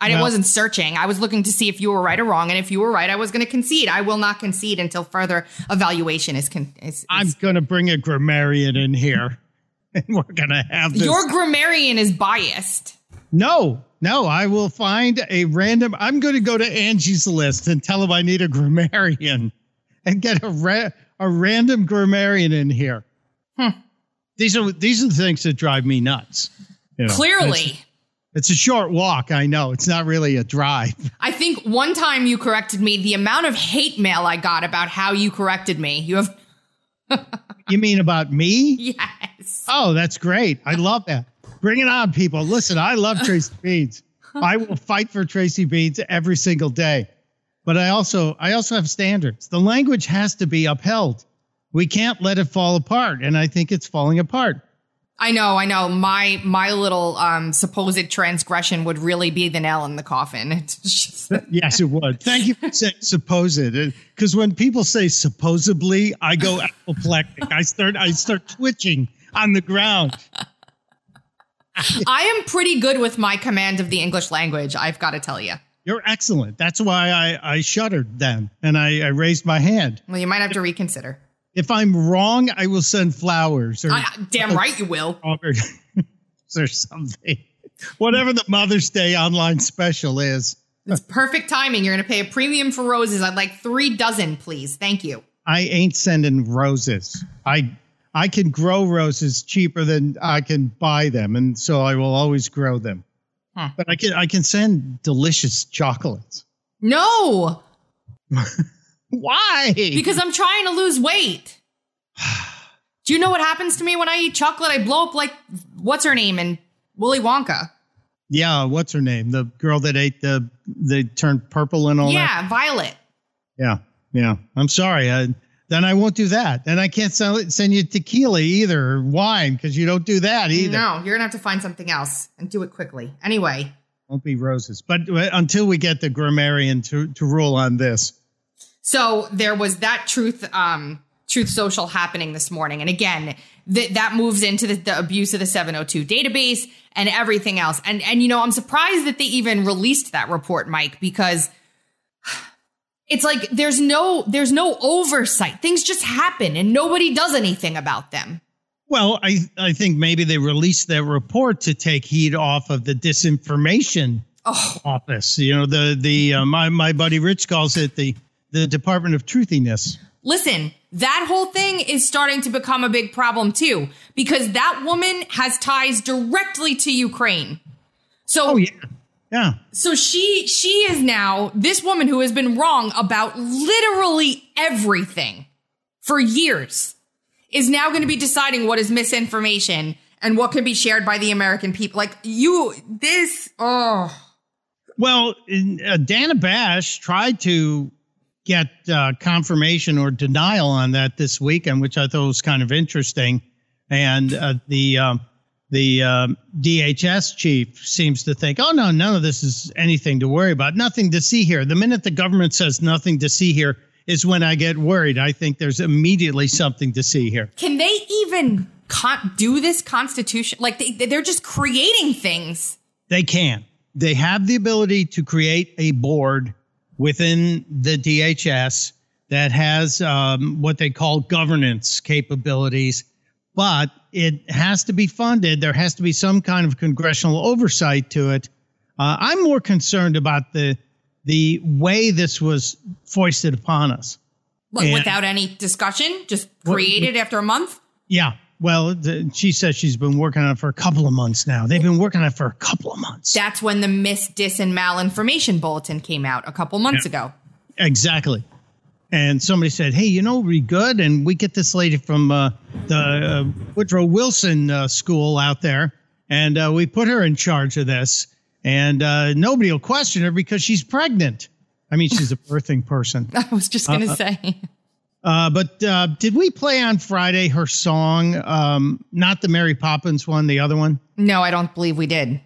I Well- wasn't searching. I was looking to see if you were right or wrong. And if you were right, I was going to concede. I will not concede until further evaluation is. Con- is, is- I'm going to bring a grammarian in here, and we're going to have this. Your grammarian is biased. no, no. I will find a random. I'm going to go to Angie's list and tell him I need a grammarian, and get a ra- a random grammarian in here. Hmm. These are these are the things that drive me nuts. you know. Clearly. it's a short walk. I know it's not really a drive. I think one time you corrected me, the amount of hate mail I got about how you corrected me. You have, You mean about me? yes. Oh, that's great. I love that. Bring it on, people. Listen, I love Tracy Beanz. I will fight for Tracy Beanz every single day. But I also I also have standards. The language has to be upheld. We can't let it fall apart, and I think it's falling apart. I know, I know. My my little um supposed transgression would really be the nail in the coffin. Yes, it would. Thank you for saying supposed. Because when people say supposedly, I go apoplectic. I start I start twitching on the ground. I am pretty good with my command of the English language. I've got to tell you. You're excellent. That's why I, I shuddered then and I, I raised my hand. Well, you might have to reconsider. If I'm wrong, I will send flowers or, I, damn right you will. or, something. Whatever the Mother's Day online special is. It's perfect timing. You're going to pay a premium for roses. I'd like three dozen, please. Thank you. I ain't sending roses. I I can grow roses cheaper than I can buy them, and so I will always grow them. Huh. But I can I can send delicious chocolates. No, Why? because I'm trying to lose weight. Do you know what happens to me when I eat chocolate? I blow up like what's her name in Willy Wonka. yeah, what's her name? The girl that ate the they turned purple and all that. Yeah, Violet. Yeah, yeah. I'm sorry. I, then I won't do that. And I can't sell it, send you tequila either or wine because you don't do that either. No, you're gonna have to find something else and do it quickly. Anyway, Won't be roses. But uh, until we get the grammarian to, to rule on this, so there was that truth, um, truth social happening this morning, and again, th- that moves into the, the abuse of the 702 database and everything else. And and you know, I'm surprised that they even released that report, Mike, because it's like there's no there's no oversight. Things just happen, and nobody does anything about them. Well, I I think maybe they released that report to take heat off of the disinformation Oh, office. You know, the the uh, my my buddy Rich calls it the the Department of Truthiness. Listen, that whole thing is starting to become a big problem too, because that woman has ties directly to Ukraine. So Oh yeah, yeah. so she she is now this woman who has been wrong about literally everything for years is now going to be deciding what is misinformation and what can be shared by the American people. Like you this oh Well, uh, Dana Bash tried to get uh, confirmation or denial on that this weekend, which I thought was kind of interesting. And uh, the um, the um, DHS chief seems to think, oh no, none of this is anything to worry about. Nothing to see here. The minute the government says nothing to see here is when I get worried. I think there's immediately something to see here. can they even con- do this constitution like they they're just creating things. They can. They have the ability to create a board within the DHS that has um, what they call governance capabilities, but it has to be funded. There has to be some kind of congressional oversight to it. Uh, I'm more concerned about the the way this was foisted upon us. And- without any discussion, just created after a month. Yeah. Well, the, she says she's been working on it for a couple of months now. They've been working on it for a couple of months. That's when the mis, dis, and malinformation bulletin came out a couple months ago. Exactly. And somebody said, "Hey, you know, we good." And we get this lady from uh, the uh, Woodrow Wilson uh, School out there, and uh, we put her in charge of this. And uh, nobody will question her because she's pregnant. I mean, she's a birthing person. I was just gonna say. Uh, but uh, did we play on Friday her song? Um, not the Mary Poppins one, the other one. No, I don't believe we did.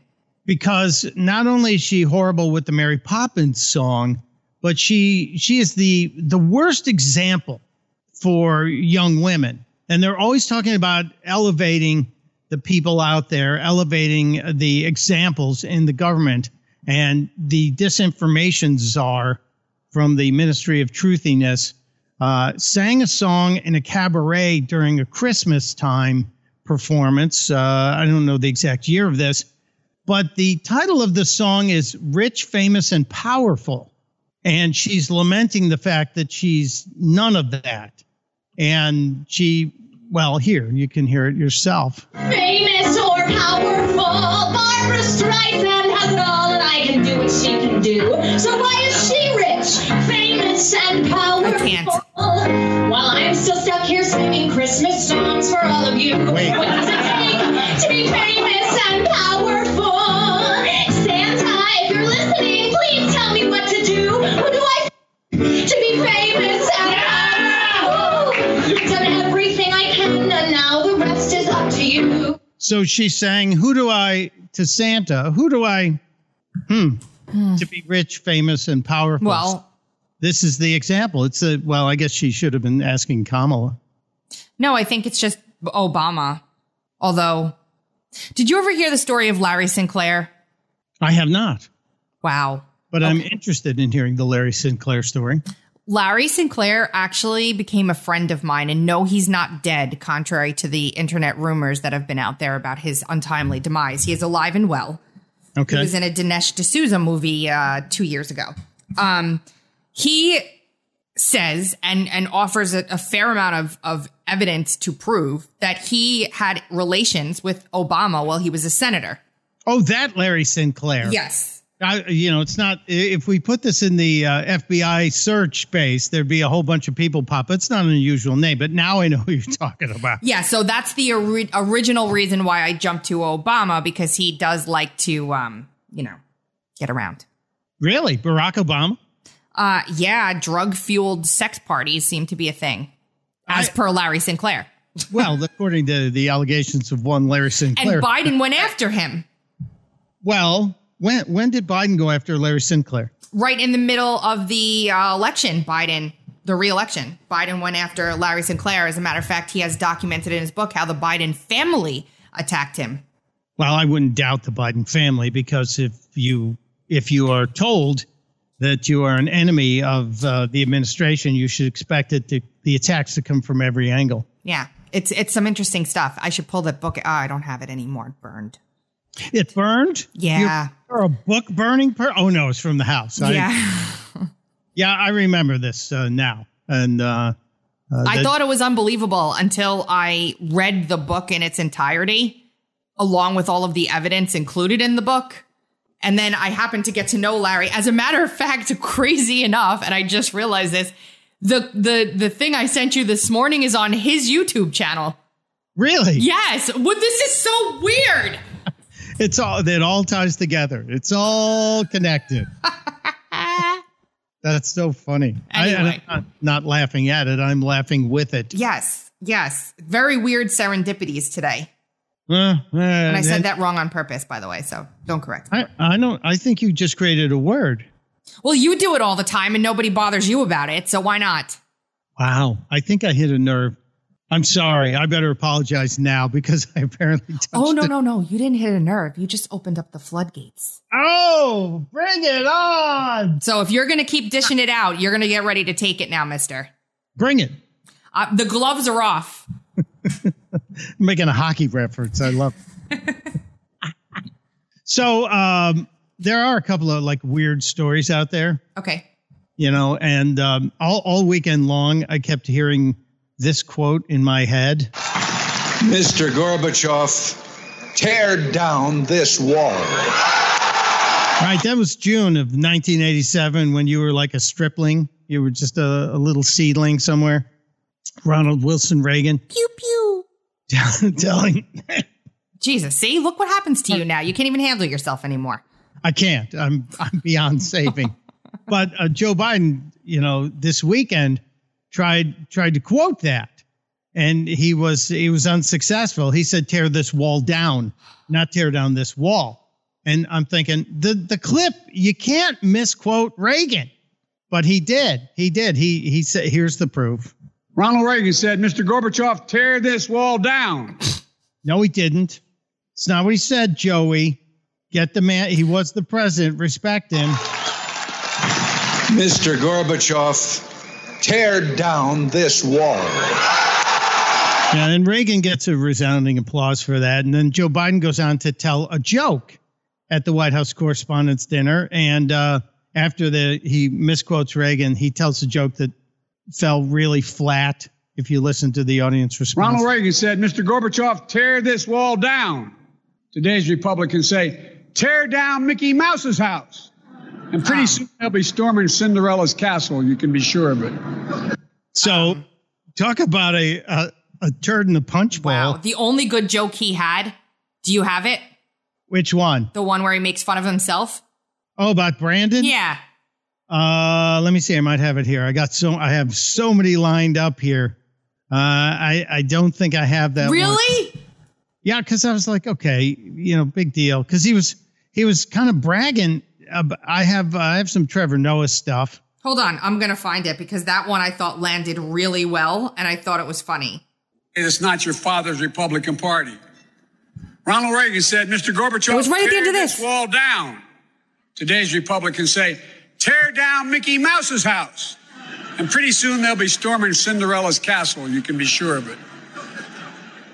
because not only is she horrible with the Mary Poppins song, but she she is the the worst example for young women. And they're always talking about elevating the people out there, elevating the examples in the government. And the disinformation czar from the Ministry of Truthiness uh, sang a song in a cabaret during a Christmas time performance. Uh, I don't know the exact year of this, but the title of the song is Rich, Famous, and Powerful. And she's lamenting the fact that she's none of that. And she, well, here, you can hear it yourself. Famous or powerful, Barbra Streisand has all, and I can do what she can do. So why is she rich, famous, and powerful? can't. While I'm still stuck here singing Christmas songs for all of you. Wait. What does it take to be famous and powerful? Santa, if you're listening, please tell me what to do. Who do I to be famous and powerful? I've done everything I can, and now the rest is up to you. So she's saying, Who do I, to Santa, who do I, hmm, to be rich, famous, and powerful? Well, this is the example. It's a, well, I guess she should have been asking Kamala. no, I think it's just Obama. Although, did you ever hear the story of Larry Sinclair? I have not, Wow. but I'm interested in hearing the Larry Sinclair story. Larry Sinclair actually became a friend of mine, and no, he's not dead, contrary to the internet rumors that have been out there about his untimely demise. He is alive and well. Okay. He was in a Dinesh D'Souza movie uh, two years ago. Um, he says and and offers a, a fair amount of of evidence to prove that he had relations with Obama while he was a senator. oh, that Larry Sinclair. Yes. I, you know, it's not. If we put this in the uh, FBI search space, there'd be a whole bunch of people pop. It's not an unusual name, but now I know who you're talking about. Yeah, so that's the ori- original reason why I jumped to Obama because he does like to, um, you know, get around. Really, Barack Obama? Uh, yeah, drug fueled sex parties seem to be a thing, as I- per Larry Sinclair. Well, according to the allegations of one Larry Sinclair, And Biden went after him well, when when did Biden go after Larry Sinclair? right in the middle of the uh, election. Biden, the re-election, Biden went after Larry Sinclair. As a matter of fact, he has documented in his book how the Biden family attacked him. Well, I wouldn't doubt the Biden family because if you if you are told that you are an enemy of uh, the administration, you should expect it to the attacks to come from every angle. Yeah, it's it's some interesting stuff. I should pull that book. Oh, I don't have it anymore. It burned. It burned. Yeah. You're a book burning per. Oh no, it's from the house. I- yeah. yeah, I remember this uh, now, and uh, Uh, I that- thought it was unbelievable until I read the book in its entirety, along with all of the evidence included in the book. And then I happened to get to know Larry. As a matter of fact, crazy enough, and I just realized this, the the the thing I sent you this morning is on his YouTube channel. really, Yes. Well, this is so weird. it's all it all ties together. It's all connected. That's so funny. I, Anyway. am not, not laughing at it. I'm laughing with it. Yes. Yes. Very weird serendipities today. Uh, And I said that wrong on purpose, by the way, so don't correct me. I, I don't. I think you just created a word. Well, you do it all the time and nobody bothers you about it, so why not? Wow. I think I hit a nerve. I'm sorry. I better apologize now because I apparently Oh, no, it. no, no. You didn't hit a nerve. You just opened up the floodgates. Oh, bring it on. So if you're going to keep dishing it out, you're going to get ready to take it now, mister. Bring it. Uh, the gloves are off. I'm making a hockey reference. I love so um, there are a couple of like weird stories out there, Okay. you know, and um, all, all weekend long, I kept hearing this quote in my head. Mr. Gorbachev, tear down this wall. Right. That was June of 1987 when you were like a stripling. You were just a, a little seedling somewhere. Ronald Wilson Reagan Pew, pew. telling, Jesus, see? Look what happens to you now. You can't even handle yourself anymore. I can't. I'm I'm beyond saving. but uh, Joe Biden, you know, this weekend tried tried to quote that, and he was he was unsuccessful. He said, "Tear this wall down, not tear down this wall." And I'm thinking the the clip you can't misquote Reagan, but he did. He did. He he said, "Here's the proof." Ronald Reagan said, Mr. Gorbachev, tear this wall down. No, he didn't. It's not what he said, Joey. Get the man. He was the president. Respect him. Mr. Gorbachev, tear down this wall. Yeah, and Reagan gets a resounding applause for that. And then Joe Biden goes on to tell a joke at the White House Correspondents' Dinner. And uh, after the he misquotes Reagan, he tells a joke that fell really flat. If you listen to the audience response, Ronald Reagan said, Mr. Gorbachev, tear this wall down. Today's Republicans say, tear down Mickey Mouse's house. And pretty soon they'll be storming Cinderella's castle, you can be sure of it. so um, talk about a, a a turd in the punch bowl. Wow. The only good joke he had, do you have it? Which one? The one where he makes fun of himself? Oh, about Brandon. Yeah. Uh, let me see. I might have it here. I got so I have so many lined up here. Uh, I I don't think I have that. one. Really? Yeah, because I was like, okay, you know, big deal. Because he was he was kind of bragging. Uh, I have I have some Trevor Noah stuff. Hold on. I'm going to find it because that one I thought landed really well and I thought it was funny. It's not your father's Republican Party. Ronald Reagan said, Mr. Gorbachev, It was right at the tear end of this. wall down. Today's Republicans say, tear down Mickey Mouse's house. And pretty soon they'll be storming Cinderella's castle, you can be sure of it.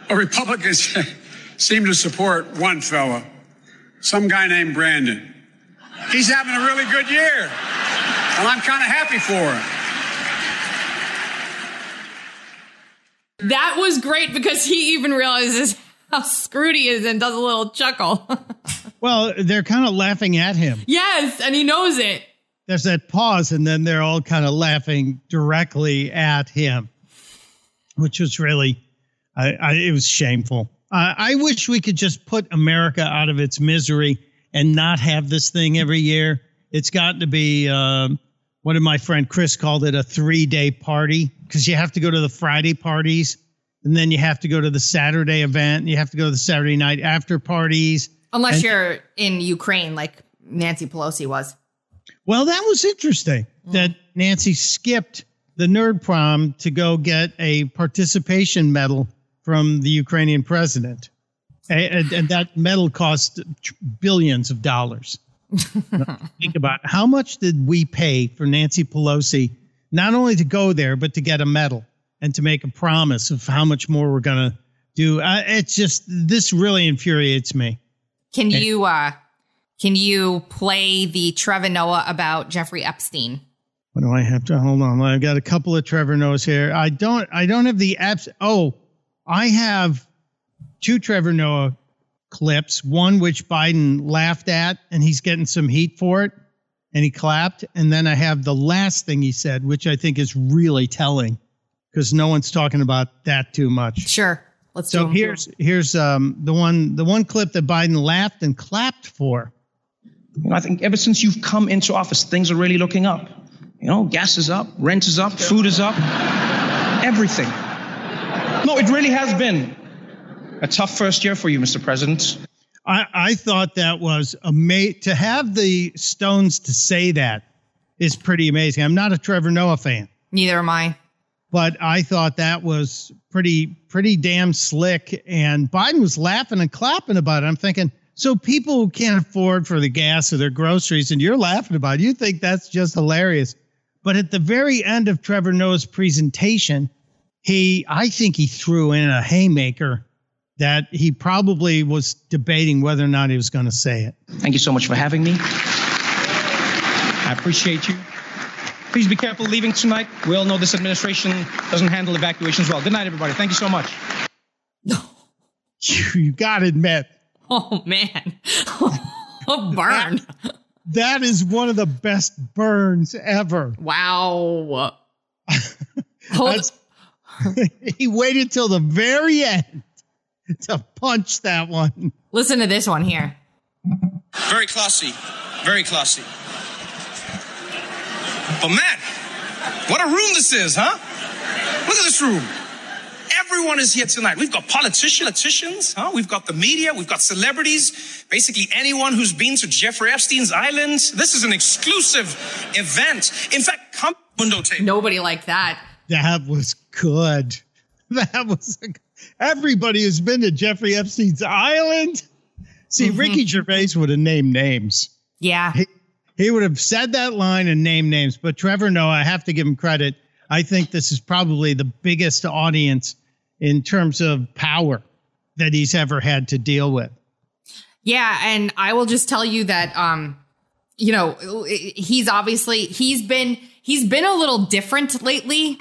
But Republicans seem to support one fella, some guy named Brandon. He's having a really good year, and I'm kind of happy for him. That was great because he even realizes how screwed he is and does a little chuckle. Well, they're kind of laughing at him. yes, and he knows it. There's that pause, and then they're all kind of laughing directly at him, which was really, I, I it was shameful. I, I wish we could just put America out of its misery and not have this thing every year. It's got to be. Um, what did my friend Chris called it? A three day party because you have to go to the Friday parties, and then you have to go to the Saturday event, and you have to go to the Saturday night after parties. Unless And- you're in Ukraine like Nancy Pelosi was. Well, that was interesting that Nancy skipped the nerd prom to go get a participation medal from the Ukrainian president. And, and that medal cost billions of dollars. Think about how much did we pay for Nancy Pelosi not only to go there, but to get a medal and to make a promise of how much more we're going to do. Uh, it's just, this really infuriates me. Can you uh can you play the Trevor Noah about Jeffrey Epstein? What do I have to hold on? I've got a couple of Trevor Noahs here. I don't I don't have the apps. Oh, I have two Trevor Noah clips. One which Biden laughed at and he's getting some heat for it and he clapped. And then I have the last thing he said, which I think is really telling because no one's talking about that too much. Sure. Let's So here's here's um the one the one clip that Biden laughed and clapped for. You know, I think ever since you've come into office, things are really looking up. You know, gas is up, rent is up, food is up, everything. No, it really has been a tough first year for you, Mr. President. I, I thought that was amazing to have the Stones to say that is pretty amazing. I'm not a Trevor Noah fan, Neither am I. but I thought that was pretty pretty damn slick. And Biden was laughing and clapping about it. I'm thinking, so people who can't afford for the gas or their groceries, and you're laughing about it, you think that's just hilarious. But at the very end of Trevor Noah's presentation, he I think he threw in a haymaker that he probably was debating whether or not he was going to say it. Thank you so much for having me. I appreciate you. Please be careful leaving tonight. We all know this administration doesn't handle evacuations well. Good night, everybody. Thank you so much. No. You got to admit, Oh man. oh burn. that is one of the best burns ever. Wow. Hold, That's- he waited till the very end to punch that one. listen to this one here. Very classy. Very classy. But man, what a room this is, huh? Look at this room. Everyone is here tonight. We've got politicians, politicians, huh? We've got the media, we've got celebrities, basically anyone who's been to Jeffrey Epstein's island. This is an exclusive event. In fact, come window table. Nobody like that. That was good. That was everybody who's been to Jeffrey Epstein's island. See, mm-hmm. Ricky Gervais would have named names. Yeah. He would have said that line and named names. But Trevor Noah, I have to give him credit. I think this is probably the biggest audience in terms of power that he's ever had to deal with. Yeah, and I will just tell you that um you know, he's obviously he's been he's been a little different lately.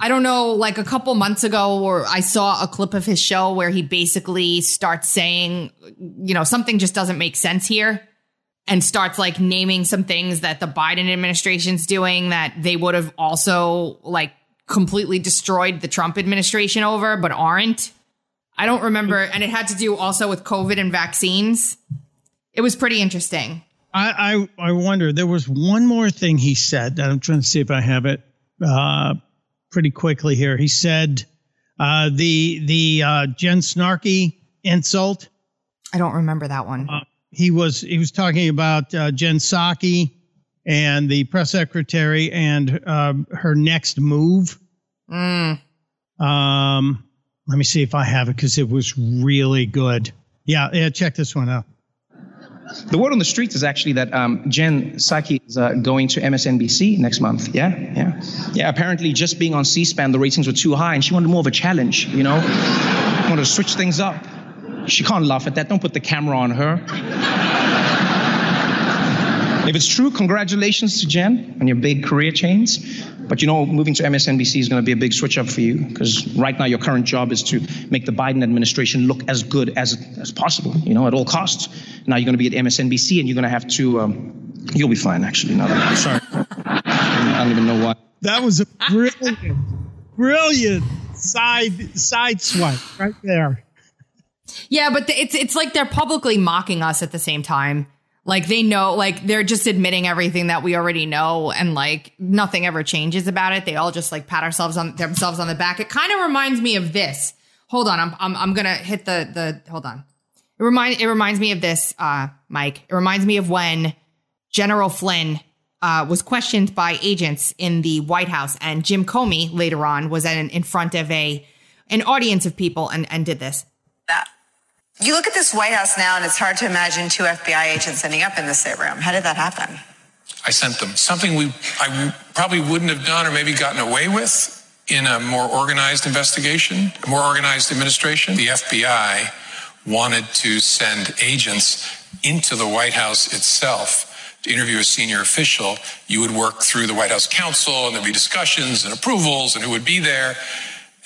I don't know, like a couple months ago or I saw a clip of his show where he basically starts saying, you know, something just doesn't make sense here and starts like naming some things that the Biden administration's doing that they would have also like completely destroyed the Trump administration over but aren't. I don't remember. And it had to do also with COVID and vaccines. It was pretty interesting. I, I I wonder. There was one more thing he said. I'm trying to see if I have it uh, pretty quickly here. He said uh, the the uh, Jen Snarky insult. I don't remember that one. He was he was talking about uh, Jen Psaki and the press secretary and um, her next move. Mm. Um, let me see if I have it because it was really good. Yeah, yeah. Check this one out. The word on the streets is actually that um, Jen Psaki is uh, going to MSNBC next month. Yeah, yeah, yeah. Apparently, just being on C-SPAN, the ratings were too high, and she wanted more of a challenge. You know, wanted to switch things up. She can't laugh at that. Don't put the camera on her. If it's true, congratulations to Jen on your big career change. But you know, moving to MSNBC is going to be a big switch up for you because right now your current job is to make the Biden administration look as good as as possible, you know, at all costs. Now you're going to be at MSNBC and you're going to have to. Um, you'll be fine, actually. No, no, sorry, I don't even know why. That was a brilliant, brilliant side side swipe right there. Yeah, but the, it's it's like they're publicly mocking us at the same time. Like they know, like they're just admitting everything that we already know, and like nothing ever changes about it. They all just like pat ourselves on themselves on the back. It kind of reminds me of this. Hold on, I'm I'm I'm gonna hit the the. Hold on. It remind it reminds me of this, uh, Mike. It reminds me of when General Flynn uh, was questioned by agents in the White House, and Jim Comey later on was in, in front of a an audience of people and and did this. that. You look at this White House now, and it's hard to imagine two FBI agents ending up in the sit room. How did that happen? I sent them something we I probably wouldn't have done or maybe gotten away with in a more organized investigation, a more organized administration. The FBI wanted to send agents into the White House itself to interview a senior official, you would work through the White House counsel and there'd be discussions and approvals and who would be there.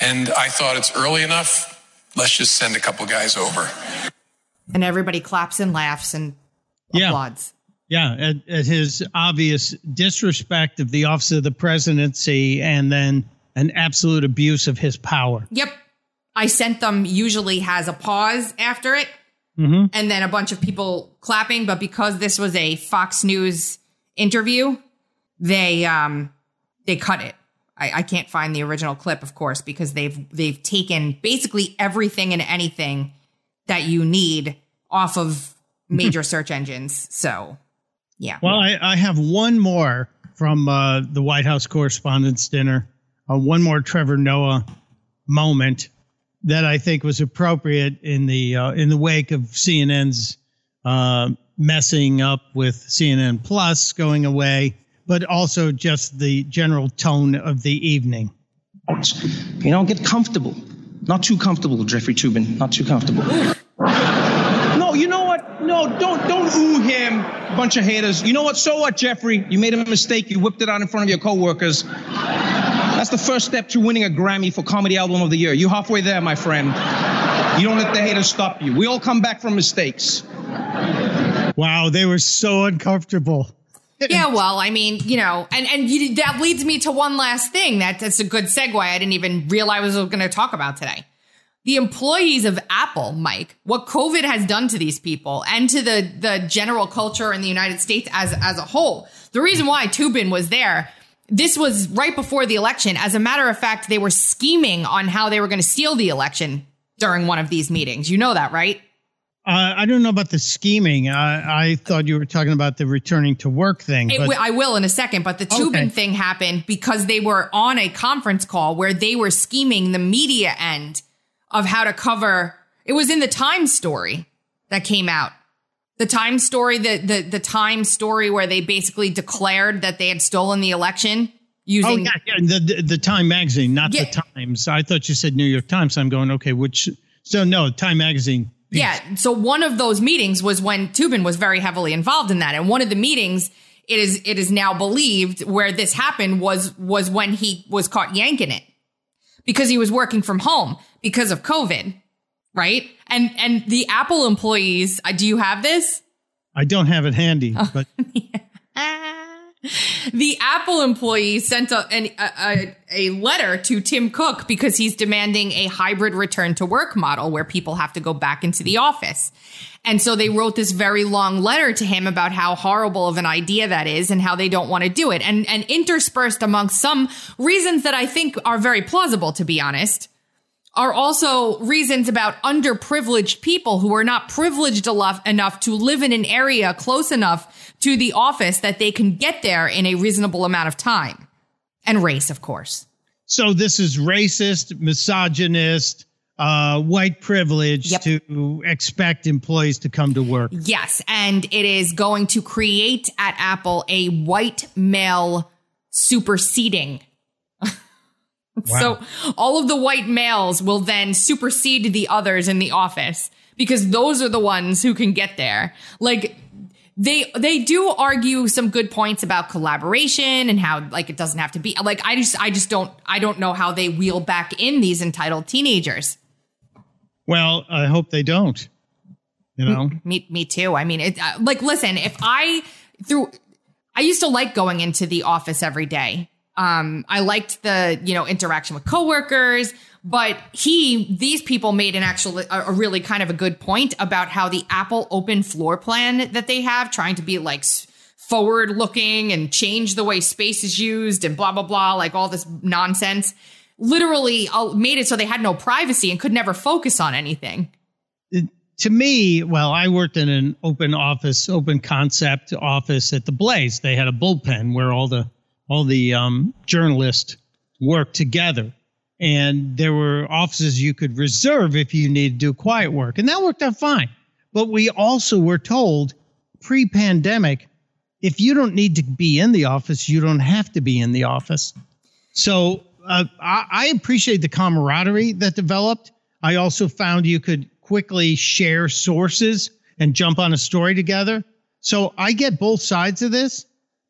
And I thought it's early enough. Let's just send a couple guys over. And everybody claps and laughs and Yeah. applauds. Yeah, at, at his obvious disrespect of the office of the presidency and then an absolute abuse of his power. Yep. I sent them usually has a pause after it Mm-hmm. and then a bunch of people clapping, but because this was a Fox News interview, they um they cut it. I, I can't find the original clip, of course, because they've they've taken basically everything and anything that you need off of major search engines. So yeah. Well, I, I have one more from uh, the White House Correspondents' Dinner, uh, one more Trevor Noah moment that I think was appropriate in the uh, in the wake of CNN's uh, messing up with CNN Plus going away, but also just the general tone of the evening. You know, get comfortable. Not too comfortable, Jeffrey Toobin. Not too comfortable. No, you know what? No, don't don't ooh him, bunch of haters. You know what? So what, Jeffrey? You made a mistake. You whipped it out in front of your coworkers. That's the first step to winning a Grammy for Comedy Album of the Year. You're halfway there, my friend. You don't let the haters stop you. We all come back from mistakes. Wow, they were so uncomfortable. Yeah, well, I mean, you know, and and you, that leads me to one last thing. That that's a good segue. I didn't even realize I was going to talk about today. The employees of Apple, Mike, what COVID has done to these people and to the the general culture in the United States as as a whole. The reason why Toobin was there. This was right before the election. As a matter of fact, they were scheming on how they were going to steal the election during one of these meetings. You know that, right? Uh, I don't know about the scheming. I, I thought you were talking about the returning to work thing. But- I will in a second, but the Toobin Okay. thing happened because they were on a conference call where they were scheming the media end of how to cover. It was in the Times story that came out. The Times story, the the the Times story where they basically declared that they had stolen the election Oh using. yeah, yeah the, the the Time magazine, not Yeah. the Times. I thought you said New York Times. I'm going okay. Which so no Time magazine. Yeah. So one of those meetings was when Toobin was very heavily involved in that. And one of the meetings, it is it is now believed where this happened was was when he was caught yanking it. Because he was working from home because of COVID. Right? And and the Apple employees, uh, do you have this? I don't have it handy, Oh. but The Apple employee sent a, an, a, a, letter to Tim Cook because he's demanding a hybrid return to work model where people have to go back into the office. And so they wrote this very long letter to him about how horrible of an idea that is and how they don't want to do it. And, and interspersed amongst some reasons that I think are very plausible, to be honest, are also reasons about underprivileged people who are not privileged enough, enough to live in an area close enough to the office that they can get there in a reasonable amount of time. And race, of course. so this is racist, misogynist, uh, white privilege Yep. to expect employees to come to work. Yes. And it is going to create at Apple a white male superseding. So all of the white males will then supersede the others in the office because those are the ones who can get there. Like they they do argue some good points about collaboration and how like it doesn't have to be like I just I just don't I don't know how they wheel back in these entitled teenagers. Well, I hope they don't. You know, Me, me too. I mean, it, uh, like, listen, if I through, I used to like going into the office every day. Um, I liked the, you know, interaction with coworkers, but he, these people made an actual, a, really kind of a good point about how the Apple open floor plan that they have, trying to be like forward looking and change the way space is used and blah, blah, blah, like all this nonsense, literally uh, made it so they had no privacy and could never focus on anything. to me, well, I worked in an open office, open concept office at the Blaze. They had a bullpen where all the all the um, journalists worked together, and there were offices you could reserve if you needed to do quiet work, and that worked out fine. But we also were told pre-pandemic, if you don't need to be in the office, you don't have to be in the office. So uh, I, I appreciate the camaraderie that developed. I also found you could quickly share sources and jump on a story together. So I get both sides of this,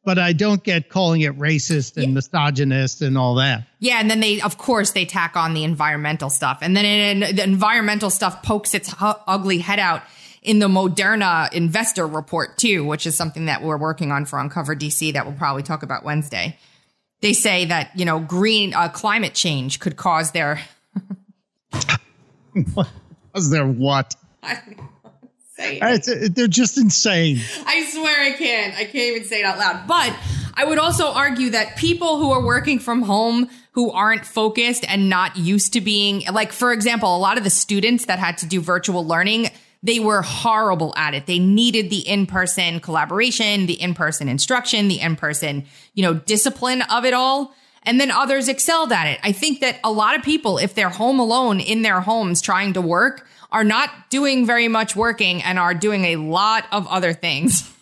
but I don't get calling it racist and misogynist and all that. Yeah, and then they, of course, they tack on the environmental stuff, and then it, the environmental stuff pokes its hu- ugly head out in the Moderna investor report too, which is something that we're working on for Uncover DC that we'll probably talk about Wednesday. They say that you know green uh, climate change could cause their Was there what? say It's, it- they're just insane. I swear I can't. I can't even say it out loud. But I would also argue that people who are working from home who aren't focused and not used to being like, for example, a lot of the students that had to do virtual learning, they were horrible at it. They needed the in-person collaboration, the in-person instruction, the in-person, you know, discipline of it all. And then others excelled at it. I think that a lot of people, if they're home alone in their homes trying to work, are not doing very much working and are doing a lot of other things.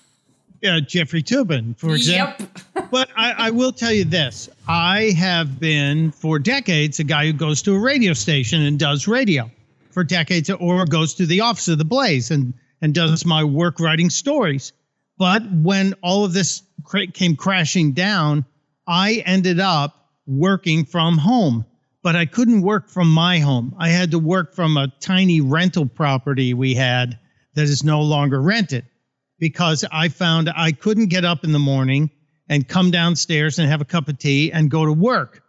Yeah, Jeffrey Toobin, for example. but I, I will tell you this I have been for decades a guy who goes to a radio station and does radio for decades, or goes to the office of the Blaze and, and does my work writing stories. But when all of this cra- came crashing down, I ended up working from home. But I couldn't work from my home. I had to work from a tiny rental property we had that is no longer rented because I found I couldn't get up in the morning and come downstairs and have a cup of tea and go to work.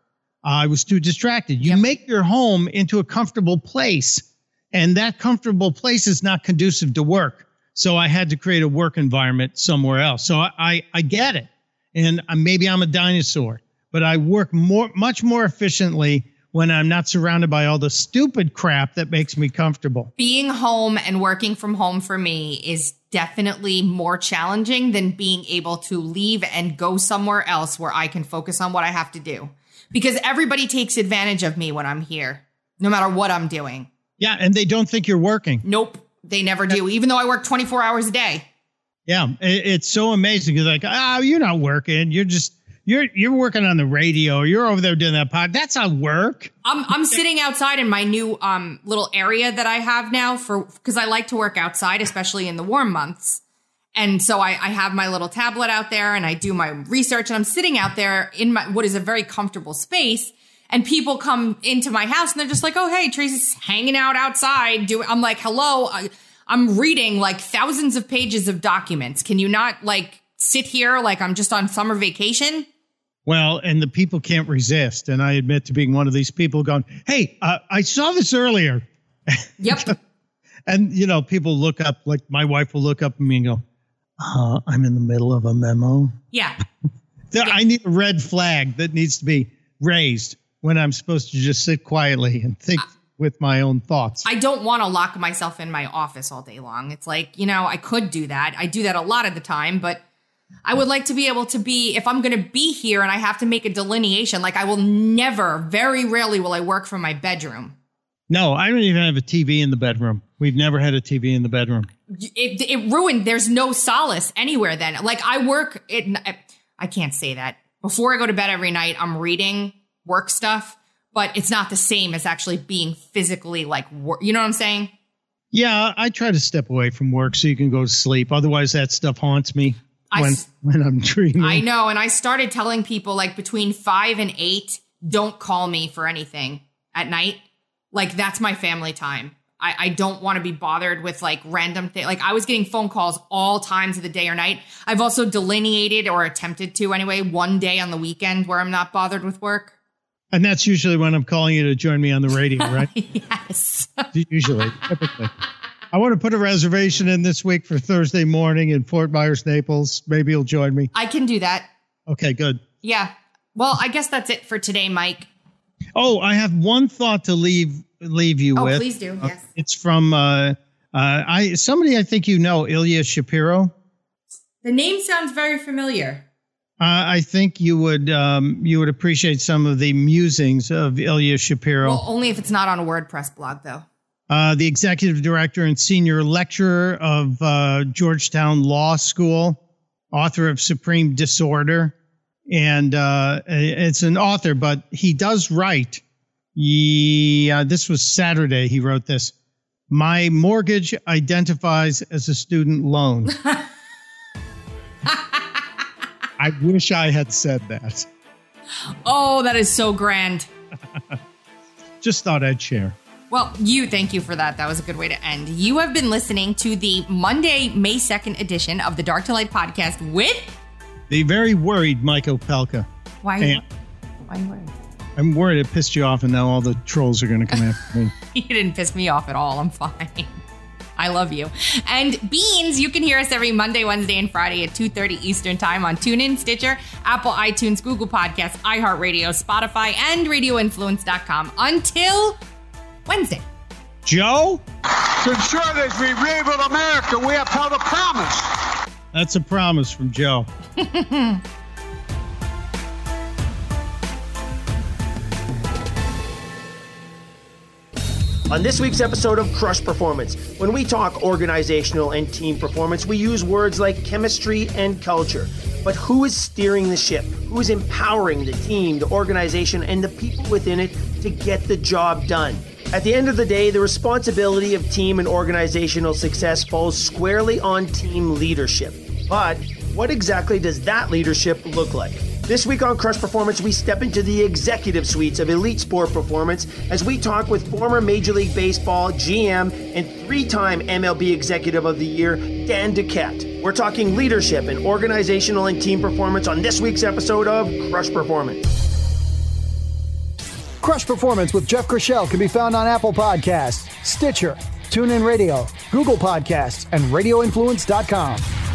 I was too distracted. You make your home into a comfortable place, and that comfortable place is not conducive to work. So I had to create a work environment somewhere else. So I, I, I get it. And uh, maybe I'm a dinosaur, but I work more, much more efficiently when I'm not surrounded by all the stupid crap that makes me comfortable. Being home and working from home for me is definitely more challenging than being able to leave and go somewhere else where I can focus on what I have to do. Because everybody takes advantage of me when I'm here, no matter what I'm doing. Yeah. And they don't think you're working. Nope, they never do, even though I work 24 hours a day. Yeah, it's so amazing. You're like, oh, you're not working. You're just you're you're working on the radio. You're over there doing that pod. That's not work. I'm I'm sitting outside in my new um little area that I have now for because I like to work outside, especially in the warm months. And so I, I have my little tablet out there and I do my research and I'm sitting out there in my what is a very comfortable space. And people come into my house and they're just like, "Oh, hey, Tracy's hanging out outside." Do I'm like, "Hello, I, I'm reading like thousands of pages of documents. Can you not like sit here like I'm just on summer vacation?" Well, and the people can't resist. And I admit to being one of these people going, hey, uh, I saw this earlier. Yep. and, you know, people look up, like my wife will look up at me and go, uh, I'm in the middle of a memo. Yeah. There- I need a red flag that needs to be raised when I'm supposed to just sit quietly and think with my own thoughts. I don't want to lock myself in my office all day long. It's like, you know, I could do that. I do that a lot of the time, but I would like to be able to be, if I'm going to be here and I have to make a delineation, like I will never, very rarely will I work from my bedroom. no, I don't even have a TV in the bedroom. We've never had a TV in the bedroom. It, it ruined, there's no solace anywhere then. Like I work, it, I can't say that. Before I go to bed every night, I'm reading work stuff, but it's not the same as actually being physically like work. You know what I'm saying? Yeah, I try to step away from work so you can go to sleep. Otherwise, that stuff haunts me I when when I'm dreaming. I know. And I started telling people like between five and eight, don't call me for anything at night. Like that's my family time. I, I don't want to be bothered with like random things. Like I was getting phone calls all times of the day or night. I've also delineated or attempted to anyway one day on the weekend where I'm not bothered with work. And that's usually when I'm calling you to join me on the radio, right? yes. usually, typically. I want to put a reservation in this week for Thursday morning in Fort Myers, Naples. Maybe you'll join me. I can do that. Okay, good. Yeah. Well, I guess that's it for today, Mike. Oh, I have one thought to leave leave you Oh, with. please do. Yes. It's from uh, uh, I somebody I think you know, Ilya Shapiro. The name sounds very familiar. Uh, I think you would um, you would appreciate some of the musings of Ilya Shapiro. Well, only if it's not on a WordPress blog, though. Uh, the executive director and senior lecturer of uh, Georgetown Law School, author of Supreme Disorder. And uh, it's an author, but he does write. Yeah, this was Saturday. He wrote this. My mortgage identifies as a student loan. I wish I had said that. Oh, that is so grand. Just thought I'd share. Well, you, thank you for that. That was a good way to end. You have been listening to the Monday, May 2nd edition of the Dark to Light podcast with. The very worried Mike Opelka. Why? And Why are you worried? I'm worried it pissed you off, and now all the trolls are going to come after me. You didn't piss me off at all. I'm fine. I love you. And Beanz, you can hear us every Monday, Wednesday, and Friday at 2.30 Eastern Time on TuneIn, Stitcher, Apple, iTunes, Google Podcasts, iHeartRadio, Spotify, and RadioInfluence.com until Wednesday. Joe? To ensure that we rebuild America, we have held a promise. That's a promise from Joe. On this week's episode of Crush Performance, when we talk organizational and team performance, we use words like chemistry and culture. But who is steering the ship? Who is empowering the team, the organization, and the people within it to get the job done? At the end of the day, the responsibility of team and organizational success falls squarely on team leadership. But what exactly does that leadership look like? This week on Crush Performance, we step into the executive suites of elite sport performance as we talk with former Major League Baseball GM and three time MLB Executive of the Year, Dan Duquette. We're talking leadership and organizational and team performance on this week's episode of Crush Performance. Crush Performance with Jeff Chriselle can be found on Apple Podcasts, Stitcher, TuneIn Radio, Google Podcasts, and RadioInfluence.com.